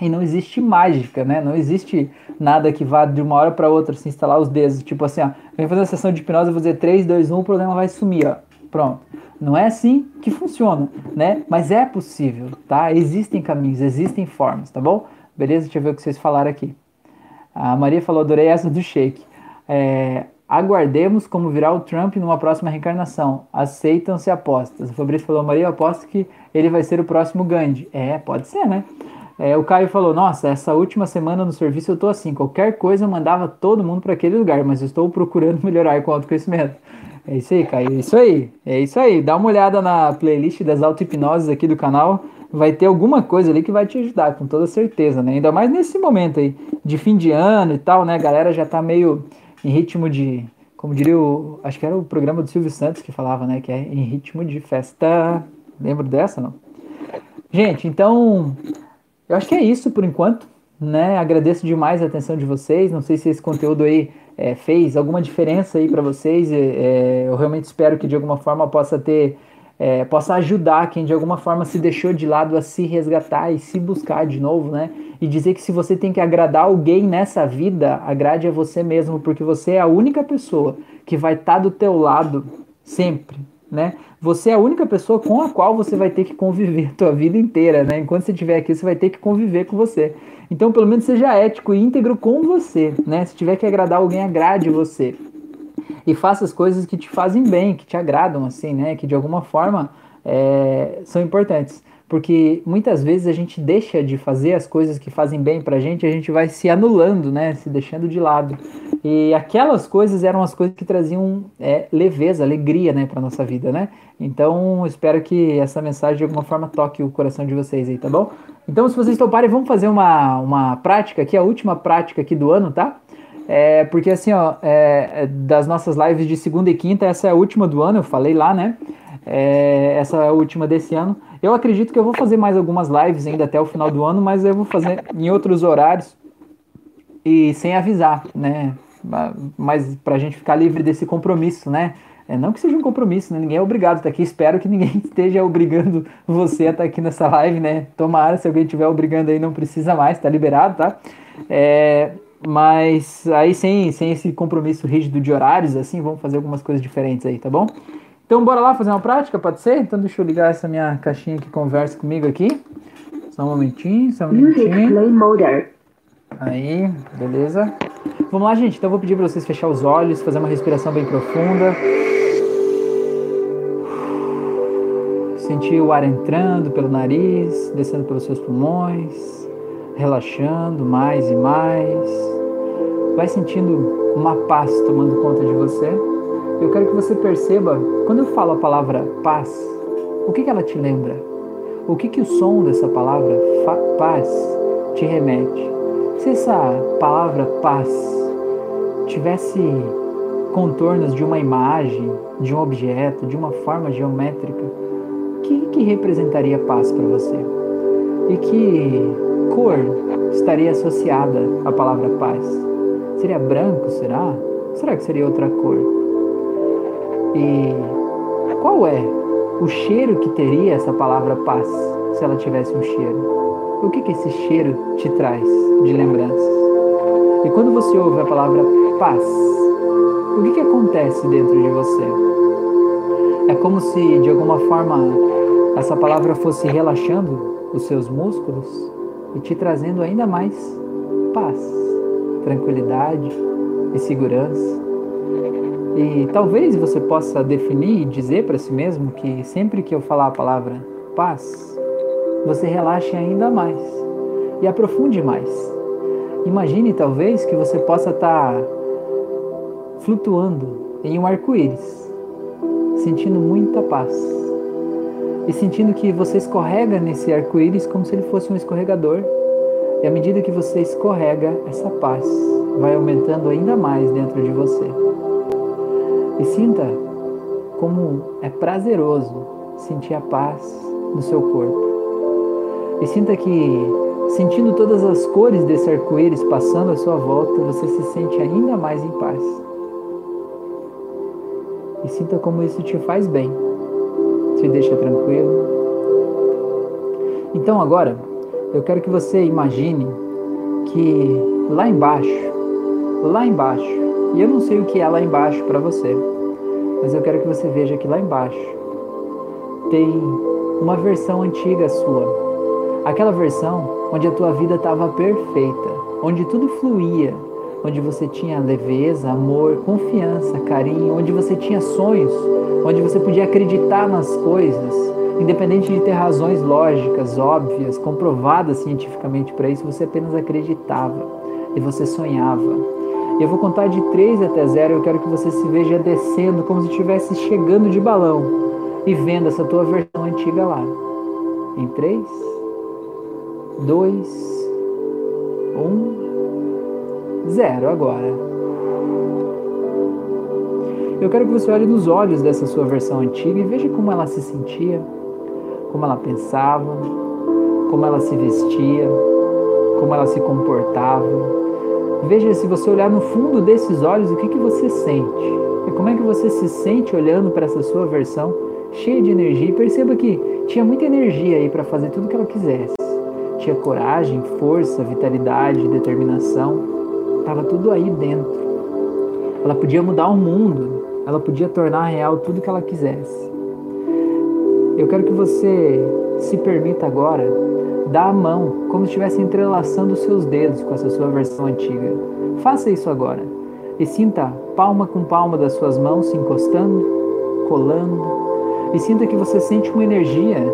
E não existe mágica, né? Não existe nada que vá de uma hora para outra se instalar os dedos. Tipo assim, ó, vem fazer uma sessão de hipnose, vou dizer 3, 2, 1, o problema vai sumir, ó. Pronto. Não é assim que funciona, né? Mas é possível, tá? Existem caminhos, existem formas, tá bom? Beleza? Deixa eu ver o que vocês falaram aqui. A Maria falou, adorei essa do shake. É, aguardemos como virá o Trump numa próxima reencarnação. Aceitam-se apostas. O Fabrício falou, Maria, eu aposto que ele vai ser o próximo Gandhi. É, pode ser, né? É, o Caio falou, nossa, essa última semana no serviço eu tô assim, qualquer coisa eu mandava todo mundo para aquele lugar, mas eu estou procurando melhorar com autoconhecimento. É isso aí, Caio, é isso aí, é isso aí. Dá uma olhada na playlist das auto-hipnoses aqui do canal, vai ter alguma coisa ali que vai te ajudar, com toda certeza, né? Ainda mais nesse momento aí de fim de ano e tal, né? A galera já tá meio em ritmo de, como diria o, acho que era o programa do Silvio Santos que falava, né? Que é em ritmo de festa. Lembro dessa, não? Gente, então, eu acho que é isso por enquanto, né? Agradeço demais a atenção de vocês. Não sei se esse conteúdo aí é, fez alguma diferença aí para vocês. É, é, eu realmente espero que de alguma forma possa ter é, possa ajudar quem de alguma forma se deixou de lado a se resgatar e se buscar de novo, né? E dizer que se você tem que agradar alguém nessa vida, agrade a você mesmo, porque você é a única pessoa que vai estar tá do teu lado sempre, né? Você é a única pessoa com a qual você vai ter que conviver a tua vida inteira, né? Enquanto você estiver aqui, você vai ter que conviver com você. Então, pelo menos seja ético e íntegro com você, né? Se tiver que agradar alguém, agrade você e faça as coisas que te fazem bem, que te agradam, assim, né? Que de alguma forma é, são importantes. Porque muitas vezes a gente deixa de fazer as coisas que fazem bem pra gente, a gente vai se anulando, né? Se deixando de lado. E aquelas coisas eram as coisas que traziam é, leveza, alegria, né, pra nossa vida, né? Então, espero que essa mensagem de alguma forma toque o coração de vocês aí, tá bom? Então, se vocês toparem, vamos fazer uma, uma prática aqui, a última prática aqui do ano, tá? É, porque assim, ó, é, das nossas lives de segunda e quinta, essa é a última do ano, eu falei lá, né? É, essa é a última desse ano. Eu acredito que eu vou fazer mais algumas lives ainda até o final do ano, mas eu vou fazer em outros horários e sem avisar, né? Mas pra gente ficar livre desse compromisso, né? É, não que seja um compromisso, né? ninguém é obrigado a estar aqui. Espero que ninguém esteja obrigando você a estar aqui nessa live, né? Tomara, se alguém estiver obrigando aí, não precisa mais, tá liberado, tá? É, mas aí sem, sem esse compromisso rígido de horários, assim, vamos fazer algumas coisas diferentes aí, tá bom? Então bora lá fazer uma prática, pode ser? Então deixa eu ligar essa minha caixinha que conversa comigo aqui. Só um momentinho, só um momentinho. Aí, beleza. Vamos lá, gente. Então eu vou pedir para vocês fechar os olhos, fazer uma respiração bem profunda. Sentir o ar entrando pelo nariz, descendo pelos seus pulmões, relaxando mais e mais vai sentindo uma paz tomando conta de você. Eu quero que você perceba, quando eu falo a palavra paz, o que, que ela te lembra? O que, que o som dessa palavra paz te remete? Se essa palavra paz tivesse contornos de uma imagem, de um objeto, de uma forma geométrica, o que, que representaria paz para você? E que cor estaria associada à palavra paz? Seria branco, será? Será que seria outra cor? E qual é o cheiro que teria essa palavra paz, se ela tivesse um cheiro? O que, que esse cheiro te traz de lembranças? E quando você ouve a palavra paz, o que, que acontece dentro de você? É como se, de alguma forma, essa palavra fosse relaxando os seus músculos e te trazendo ainda mais paz tranquilidade e segurança. E talvez você possa definir e dizer para si mesmo que sempre que eu falar a palavra paz, você relaxe ainda mais e aprofunde mais. Imagine talvez que você possa estar tá flutuando em um arco-íris, sentindo muita paz e sentindo que você escorrega nesse arco-íris como se ele fosse um escorregador e à medida que você escorrega, essa paz vai aumentando ainda mais dentro de você. E sinta como é prazeroso sentir a paz no seu corpo. E sinta que, sentindo todas as cores desse arco-íris passando à sua volta, você se sente ainda mais em paz. E sinta como isso te faz bem, te deixa tranquilo. Então agora, eu quero que você imagine que lá embaixo, lá embaixo, e eu não sei o que é lá embaixo para você, mas eu quero que você veja que lá embaixo tem uma versão antiga sua. Aquela versão onde a tua vida estava perfeita, onde tudo fluía, onde você tinha leveza, amor, confiança, carinho, onde você tinha sonhos, onde você podia acreditar nas coisas, Independente de ter razões lógicas, óbvias, comprovadas cientificamente para isso, você apenas acreditava e você sonhava. Eu vou contar de 3 até 0, eu quero que você se veja descendo como se estivesse chegando de balão e vendo essa tua versão antiga lá. Em 3, 2, 1, 0 agora. Eu quero que você olhe nos olhos dessa sua versão antiga e veja como ela se sentia, como ela pensava, como ela se vestia, como ela se comportava. Veja se você olhar no fundo desses olhos o que, que você sente. E como é que você se sente olhando para essa sua versão cheia de energia. E perceba que tinha muita energia aí para fazer tudo o que ela quisesse. Tinha coragem, força, vitalidade, determinação. Estava tudo aí dentro. Ela podia mudar o mundo. Ela podia tornar real tudo que ela quisesse. Eu quero que você se permita agora dar a mão, como se estivesse entrelaçando os seus dedos com essa sua versão antiga. Faça isso agora e sinta palma com palma das suas mãos se encostando, colando. E sinta que você sente uma energia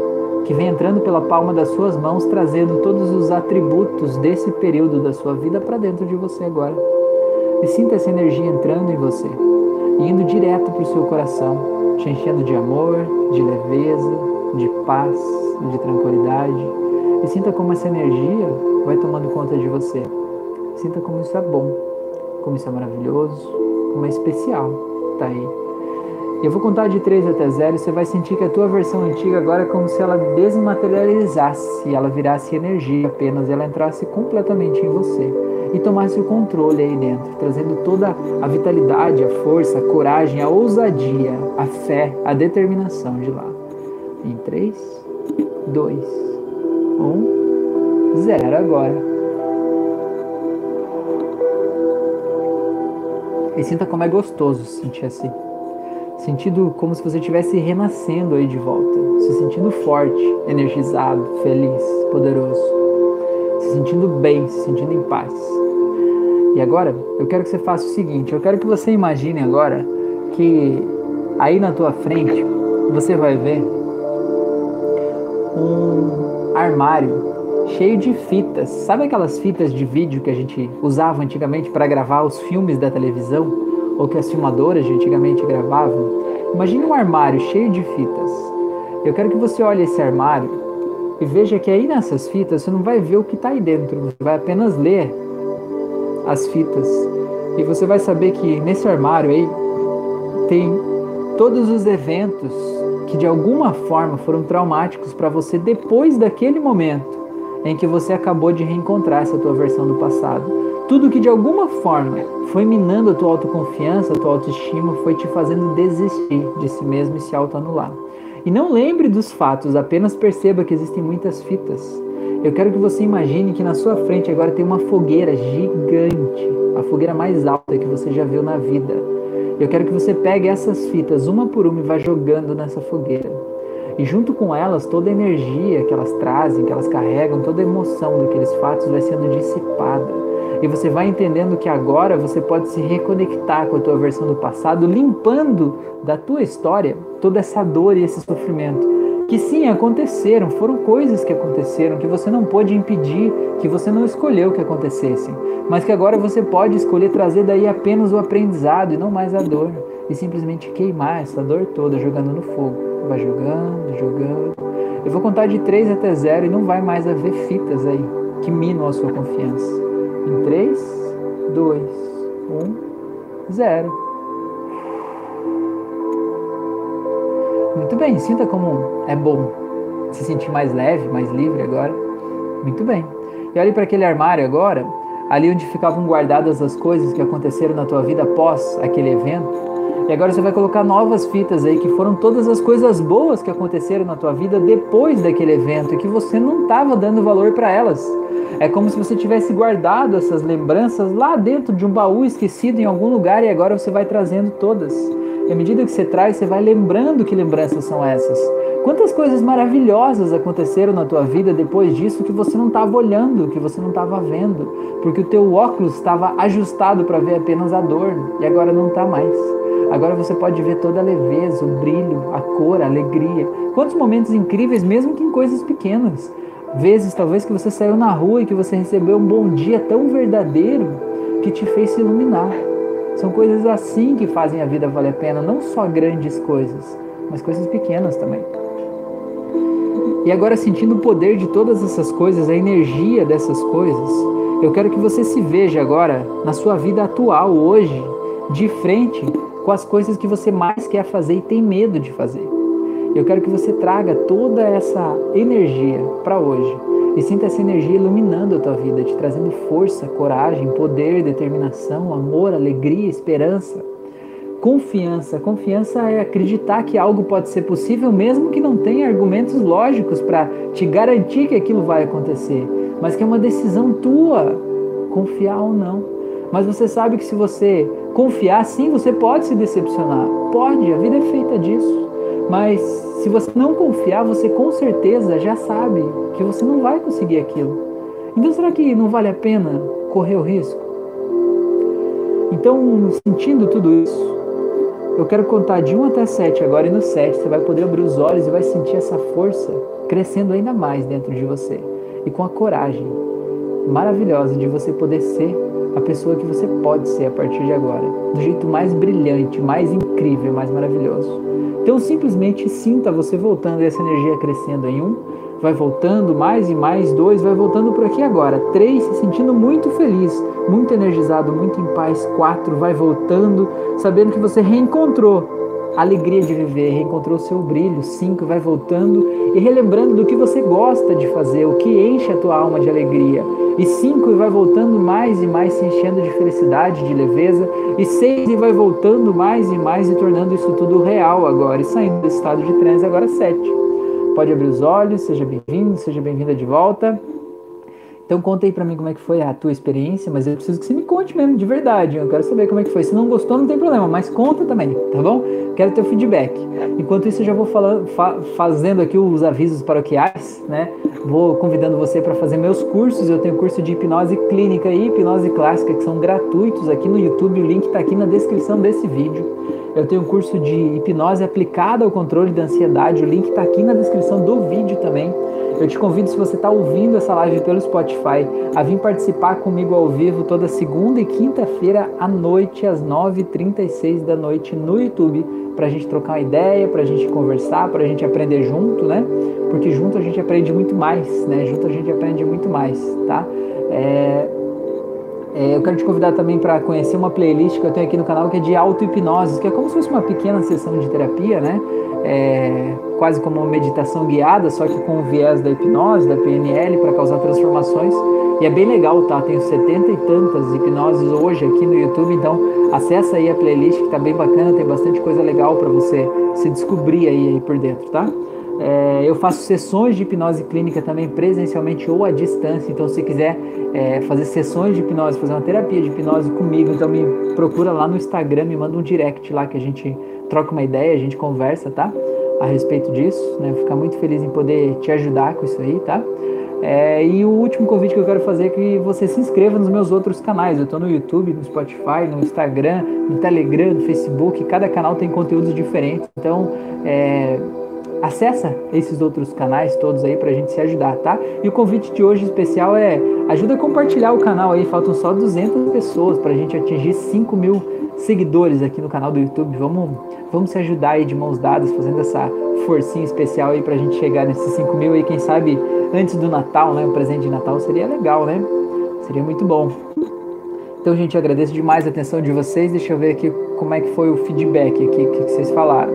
que vem entrando pela palma das suas mãos, trazendo todos os atributos desse período da sua vida para dentro de você agora. E sinta essa energia entrando em você, indo direto para o seu coração, te enchendo de amor, de leveza, de paz, de tranquilidade. E sinta como essa energia vai tomando conta de você. Sinta como isso é bom, como isso é maravilhoso, como é especial. Tá aí. Eu vou contar de 3 até 0 e você vai sentir que a tua versão antiga agora é como se ela desmaterializasse, ela virasse energia apenas, ela entrasse completamente em você e tomasse o controle aí dentro, trazendo toda a vitalidade, a força, a coragem, a ousadia, a fé, a determinação de lá. Em 3, 2, 1, 0 agora. E sinta como é gostoso sentir assim. Sentindo como se você estivesse renascendo aí de volta. Se sentindo forte, energizado, feliz, poderoso. Se sentindo bem, se sentindo em paz. E agora, eu quero que você faça o seguinte: eu quero que você imagine agora que aí na tua frente você vai ver um armário cheio de fitas. Sabe aquelas fitas de vídeo que a gente usava antigamente para gravar os filmes da televisão? Ou que as filmadoras de antigamente gravavam? Imagine um armário cheio de fitas. Eu quero que você olhe esse armário e veja que aí nessas fitas você não vai ver o que está aí dentro, você vai apenas ler as fitas. E você vai saber que nesse armário aí tem todos os eventos que de alguma forma foram traumáticos para você depois daquele momento em que você acabou de reencontrar essa tua versão do passado. Tudo que de alguma forma foi minando a tua autoconfiança, a tua autoestima, foi te fazendo desistir de si mesmo e se autoanular. E não lembre dos fatos, apenas perceba que existem muitas fitas. Eu quero que você imagine que na sua frente agora tem uma fogueira gigante, a fogueira mais alta que você já viu na vida. Eu quero que você pegue essas fitas uma por uma e vá jogando nessa fogueira. E junto com elas, toda a energia que elas trazem, que elas carregam, toda a emoção daqueles fatos vai sendo dissipada. E você vai entendendo que agora você pode se reconectar com a tua versão do passado, limpando da tua história toda essa dor e esse sofrimento. Que sim, aconteceram, foram coisas que aconteceram, que você não pôde impedir, que você não escolheu que acontecessem, mas que agora você pode escolher trazer daí apenas o aprendizado e não mais a dor, e simplesmente queimar essa dor toda jogando no fogo vai jogando, jogando. Eu vou contar de 3 até 0 e não vai mais haver fitas aí que minam a sua confiança. Em 3, 2, 1, 0. Muito bem, sinta como é bom se sentir mais leve, mais livre agora. Muito bem. E olhe para aquele armário agora, ali onde ficavam guardadas as coisas que aconteceram na tua vida após aquele evento. E agora você vai colocar novas fitas aí, que foram todas as coisas boas que aconteceram na tua vida depois daquele evento e que você não estava dando valor para elas. É como se você tivesse guardado essas lembranças lá dentro de um baú esquecido em algum lugar e agora você vai trazendo todas. E à medida que você traz, você vai lembrando que lembranças são essas. Quantas coisas maravilhosas aconteceram na tua vida depois disso que você não estava olhando, que você não estava vendo, porque o teu óculos estava ajustado para ver apenas a dor e agora não está mais. Agora você pode ver toda a leveza, o brilho, a cor, a alegria. Quantos momentos incríveis, mesmo que em coisas pequenas. Vezes talvez que você saiu na rua e que você recebeu um bom dia tão verdadeiro que te fez se iluminar. São coisas assim que fazem a vida valer a pena, não só grandes coisas, mas coisas pequenas também. E agora, sentindo o poder de todas essas coisas, a energia dessas coisas, eu quero que você se veja agora na sua vida atual, hoje, de frente com as coisas que você mais quer fazer e tem medo de fazer. Eu quero que você traga toda essa energia para hoje e sinta essa energia iluminando a tua vida, te trazendo força, coragem, poder, determinação, amor, alegria, esperança. Confiança. Confiança é acreditar que algo pode ser possível, mesmo que não tenha argumentos lógicos para te garantir que aquilo vai acontecer, mas que é uma decisão tua confiar ou não. Mas você sabe que se você confiar, sim, você pode se decepcionar. Pode, a vida é feita disso. Mas se você não confiar, você com certeza já sabe que você não vai conseguir aquilo. Então será que não vale a pena correr o risco? Então, sentindo tudo isso, Eu quero contar de 1 até 7 agora, e no 7 você vai poder abrir os olhos e vai sentir essa força crescendo ainda mais dentro de você. E com a coragem maravilhosa de você poder ser a pessoa que você pode ser a partir de agora, do jeito mais brilhante, mais incrível, mais maravilhoso. Então simplesmente sinta você voltando essa energia crescendo em um, vai voltando mais e mais, dois, vai voltando por aqui agora, três, se sentindo muito feliz, muito energizado, muito em paz, quatro, vai voltando, sabendo que você reencontrou alegria de viver, reencontrou seu brilho, cinco, vai voltando e relembrando do que você gosta de fazer, o que enche a tua alma de alegria, e cinco, e vai voltando mais e mais, se enchendo de felicidade, de leveza, e seis, e vai voltando mais e mais e tornando isso tudo real agora, e saindo desse estado de transe agora sete. Pode abrir os olhos, seja bem-vindo, seja bem-vinda de volta. Então conta aí pra mim como é que foi a tua experiência, mas eu preciso que você me conte mesmo, de verdade. Eu quero saber como é que foi. Se não gostou, não tem problema, mas conta também, tá bom? Quero teu feedback. Enquanto isso, eu já vou falando, fa fazendo aqui os avisos paroquiais, né? Vou convidando você para fazer meus cursos. Eu tenho curso de hipnose clínica e hipnose clássica, que são gratuitos aqui no YouTube. O link está aqui na descrição desse vídeo. Eu tenho um curso de hipnose aplicada ao controle da ansiedade. O link está aqui na descrição do vídeo também. Eu te convido, se você está ouvindo essa live pelo Spotify, a vir participar comigo ao vivo toda segunda e quinta-feira à noite, às 9h36 da noite no YouTube, para a gente trocar uma ideia, para a gente conversar, para a gente aprender junto, né? Porque junto a gente aprende muito mais, né? Junto a gente aprende muito mais, tá? É, é, eu quero te convidar também para conhecer uma playlist que eu tenho aqui no canal que é de auto-hipnose, que é como se fosse uma pequena sessão de terapia, né? é, quase como uma meditação guiada, só que com o viés da hipnose, da PNL, para causar transformações. E é bem legal, tá? Tenho 70 e tantas hipnoses hoje aqui no YouTube, então acessa aí a playlist que tá bem bacana, tem bastante coisa legal para você se descobrir aí, aí por dentro, tá? É, eu faço sessões de hipnose clínica também presencialmente ou à distância. Então, se quiser é, fazer sessões de hipnose, fazer uma terapia de hipnose comigo, então me procura lá no Instagram, me manda um direct lá que a gente troca uma ideia, a gente conversa, tá? A respeito disso, né? Vou ficar muito feliz em poder te ajudar com isso aí, tá? É, e o último convite que eu quero fazer é que você se inscreva nos meus outros canais. Eu estou no YouTube, no Spotify, no Instagram, no Telegram, no Facebook. Cada canal tem conteúdos diferentes. Então, é, acessa esses outros canais todos aí pra gente se ajudar, tá? E o convite de hoje especial é ajuda a compartilhar o canal aí, faltam só 200 pessoas pra gente atingir 5 mil seguidores aqui no canal do YouTube. Vamos, vamos se ajudar aí de mãos dadas, fazendo essa forcinha especial aí pra gente chegar nesses 5 mil aí, quem sabe antes do Natal, né? Um presente de Natal seria legal, né? Seria muito bom. Então, gente, agradeço demais a atenção de vocês. Deixa eu ver aqui como é que foi o feedback aqui, o que vocês falaram.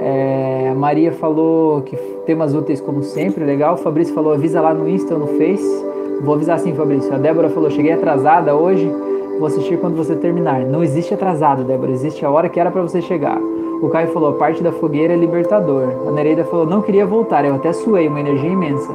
É, a Maria falou que temas úteis como sempre, legal. O Fabrício falou, avisa lá no Insta ou no Face. Vou avisar sim, Fabrício. A Débora falou, cheguei atrasada hoje, vou assistir quando você terminar. Não existe atrasado, Débora, existe a hora que era para você chegar. O Caio falou, a parte da fogueira é libertador. A Nereida falou, não queria voltar, eu até suei, uma energia imensa.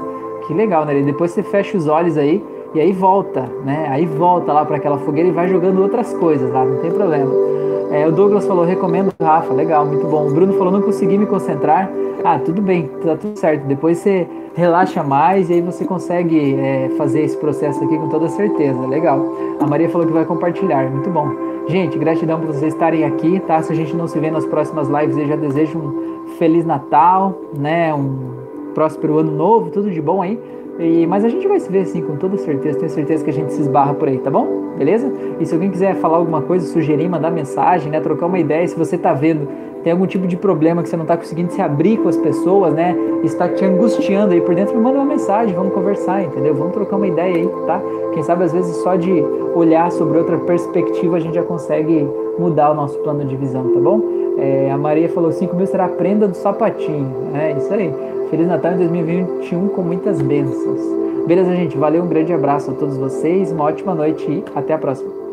Que legal, Nereida. Depois você fecha os olhos aí e aí volta, né? Aí volta lá para aquela fogueira e vai jogando outras coisas lá, não tem problema. É, o Douglas falou, recomendo Rafa, legal, muito bom. O Bruno falou, não consegui me concentrar. Ah, tudo bem, tá tudo certo. Depois você relaxa mais e aí você consegue é, fazer esse processo aqui com toda certeza. Legal. A Maria falou que vai compartilhar, muito bom. Gente, gratidão por vocês estarem aqui, tá? Se a gente não se vê nas próximas lives, eu já desejo um Feliz Natal, né? Um próspero ano novo, tudo de bom aí. E, mas a gente vai se ver assim, com toda certeza. Tenho certeza que a gente se esbarra por aí, tá bom? Beleza? E se alguém quiser falar alguma coisa, sugerir, mandar mensagem, né? Trocar uma ideia, se você tá vendo, tem algum tipo de problema que você não tá conseguindo se abrir com as pessoas, né? Está te angustiando aí por dentro, me manda uma mensagem, vamos conversar, entendeu? Vamos trocar uma ideia aí, tá? Quem sabe às vezes só de olhar sobre outra perspectiva a gente já consegue mudar o nosso plano de visão, tá bom? É, a Maria falou: 5 mil será a prenda do sapatinho. É isso aí. Feliz Natal em 2021 com muitas bênçãos. Beleza, gente? Valeu, um grande abraço a todos vocês, uma ótima noite e até a próxima.